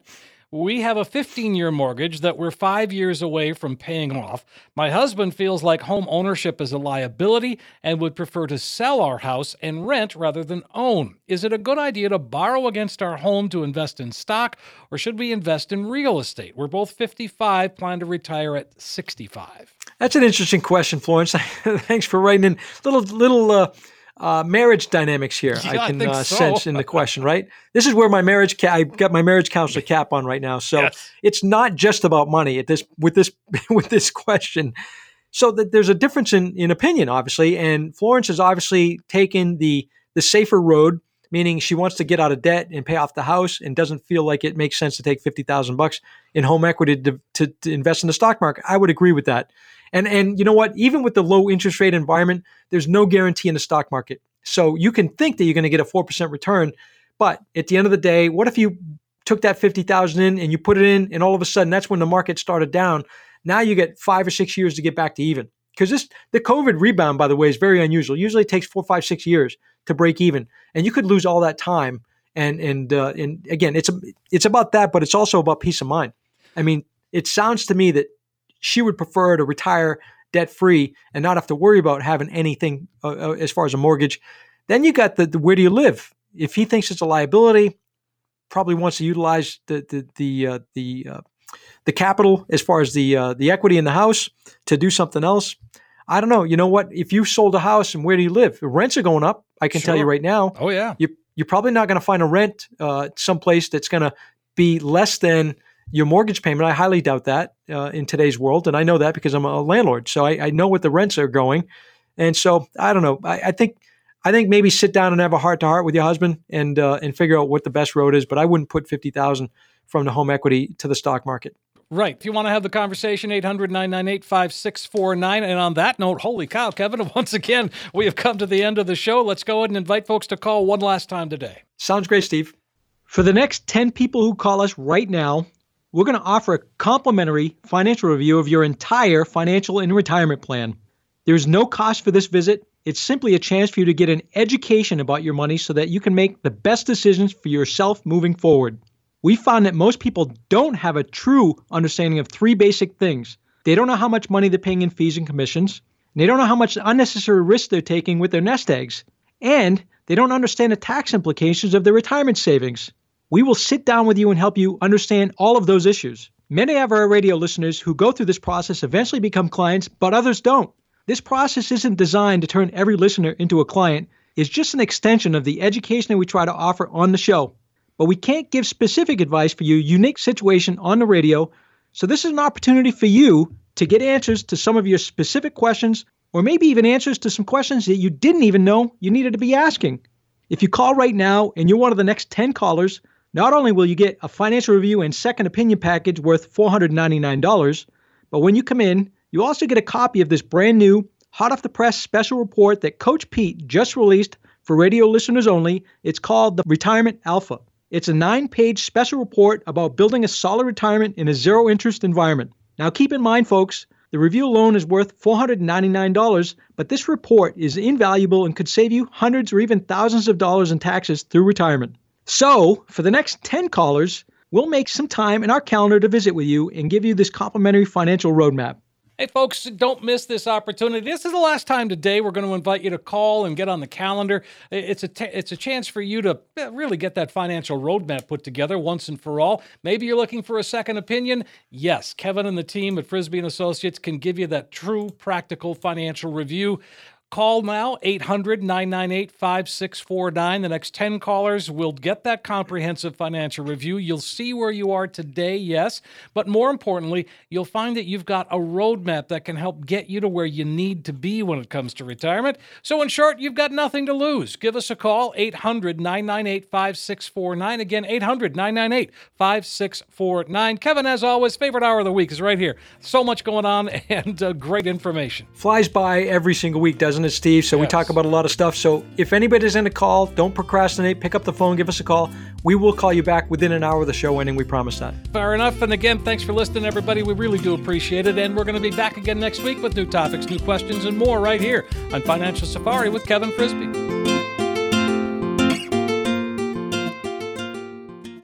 We have a 15 year mortgage that we're five years away from paying off. My husband feels like home ownership is a liability and would prefer to sell our house and rent rather than own. Is it a good idea to borrow against our home to invest in stock, or should we invest in real estate? We're both 55, plan to retire at 65. That's an interesting question, Florence. Thanks for writing in. Little, little, uh, uh, marriage dynamics here. Yeah, I I can think uh, so. sense in the question, right? This is where my marriage ca- I got my marriage counselor cap on right now. So Yes. it's not just about money at this with this with this question. So that there's a difference in in opinion, obviously, and Florence has obviously taken the the safer road, meaning she wants to get out of debt and pay off the house, and doesn't feel like it makes sense to take fifty thousand bucks in home equity to, to to invest in the stock market. I would agree with that. And and you know what? Even with the low interest rate environment, there's no guarantee in the stock market. So you can think that you're going to get a four percent return, but at the end of the day, what if you took that fifty thousand in and you put it in, and all of a sudden that's when the market started down. Now you get five or six years to get back to even. Because this the COVID rebound, by the way, is very unusual. Usually it takes four, five, six years to break even, and you could lose all that time. And and uh, and again, it's a, it's about that, but it's also about peace of mind. I mean, it sounds to me that she would prefer to retire debt free and not have to worry about having anything uh, uh, as far as a mortgage. Then you got the, the where do you live? If he thinks it's a liability, probably wants to utilize the the the uh, the uh, the capital as far as the uh, the equity in the house to do something else. I don't know. You know what? If you sold a house and where do you live? Rents are going up. I can tell you right now. Oh, yeah. You you're probably not going to find a rent uh, someplace that's going to be less than your mortgage payment. I highly doubt that uh, in today's world, and I know that because I'm a landlord, so I, I know what the rents are going. And so I don't know. I, I think I think maybe sit down and have a heart to heart with your husband and uh, and figure out what the best road is. But I wouldn't put fifty thousand from the home equity to the stock market. Right. If you want to have the conversation, 800 998 5649. And on that note, holy cow, Kevin, once again, we have come to the end of the show. Let's go ahead and invite folks to call one last time today. Sounds great, Steve. For the next 10 people who call us right now, we're going to offer a complimentary financial review of your entire financial and retirement plan. There's no cost for this visit. It's simply a chance for you to get an education about your money so that you can make the best decisions for yourself moving forward. We found that most people don't have a true understanding of three basic things. They don't know how much money they're paying in fees and commissions, and they don't know how much unnecessary risk they're taking with their nest eggs, and they don't understand the tax implications of their retirement savings. We will sit down with you and help you understand all of those issues. Many of our radio listeners who go through this process eventually become clients, but others don't. This process isn't designed to turn every listener into a client. It's just an extension of the education that we try to offer on the show. But we can't give specific advice for your unique situation on the radio, so this is an opportunity for you to get answers to some of your specific questions, or maybe even answers to some questions that you didn't even know you needed to be asking. If you call right now and you're one of the next 10 callers, not only will you get a financial review and second opinion package worth $499, but when you come in, you also get a copy of this brand new, hot off the press special report that Coach Pete just released for radio listeners only. It's called the Retirement Alpha. It's a nine page special report about building a solid retirement in a zero interest environment. Now, keep in mind, folks, the review alone is worth $499, but this report is invaluable and could save you hundreds or even thousands of dollars in taxes through retirement. So, for the next 10 callers, we'll make some time in our calendar to visit with you and give you this complimentary financial roadmap. Hey, folks, don't miss this opportunity. This is the last time today we're going to invite you to call and get on the calendar. It's a, t- it's a chance for you to eh, really get that financial roadmap put together once and for all. Maybe you're looking for a second opinion. Yes, Kevin and the team at Frisby and Associates can give you that true practical financial review. Call now, 800 998 5649. The next 10 callers will get that comprehensive financial review. You'll see where you are today, yes, but more importantly, you'll find that you've got a roadmap that can help get you to where you need to be when it comes to retirement. So, in short, you've got nothing to lose. Give us a call, 800 998 5649. Again, 800 998 5649. Kevin, as always, favorite hour of the week is right here. So much going on and uh, great information. Flies by every single week, doesn't isn't it, Steve? So we talk about a lot of stuff. So if anybody's in a call, don't procrastinate. Pick up the phone, give us a call. We will call you back within an hour of the show ending. We promise that. Fair enough. And again, thanks for listening, everybody. We really do appreciate it. And we're going to be back again next week with new topics, new questions, and more right here on Financial Safari with Kevin Frisby.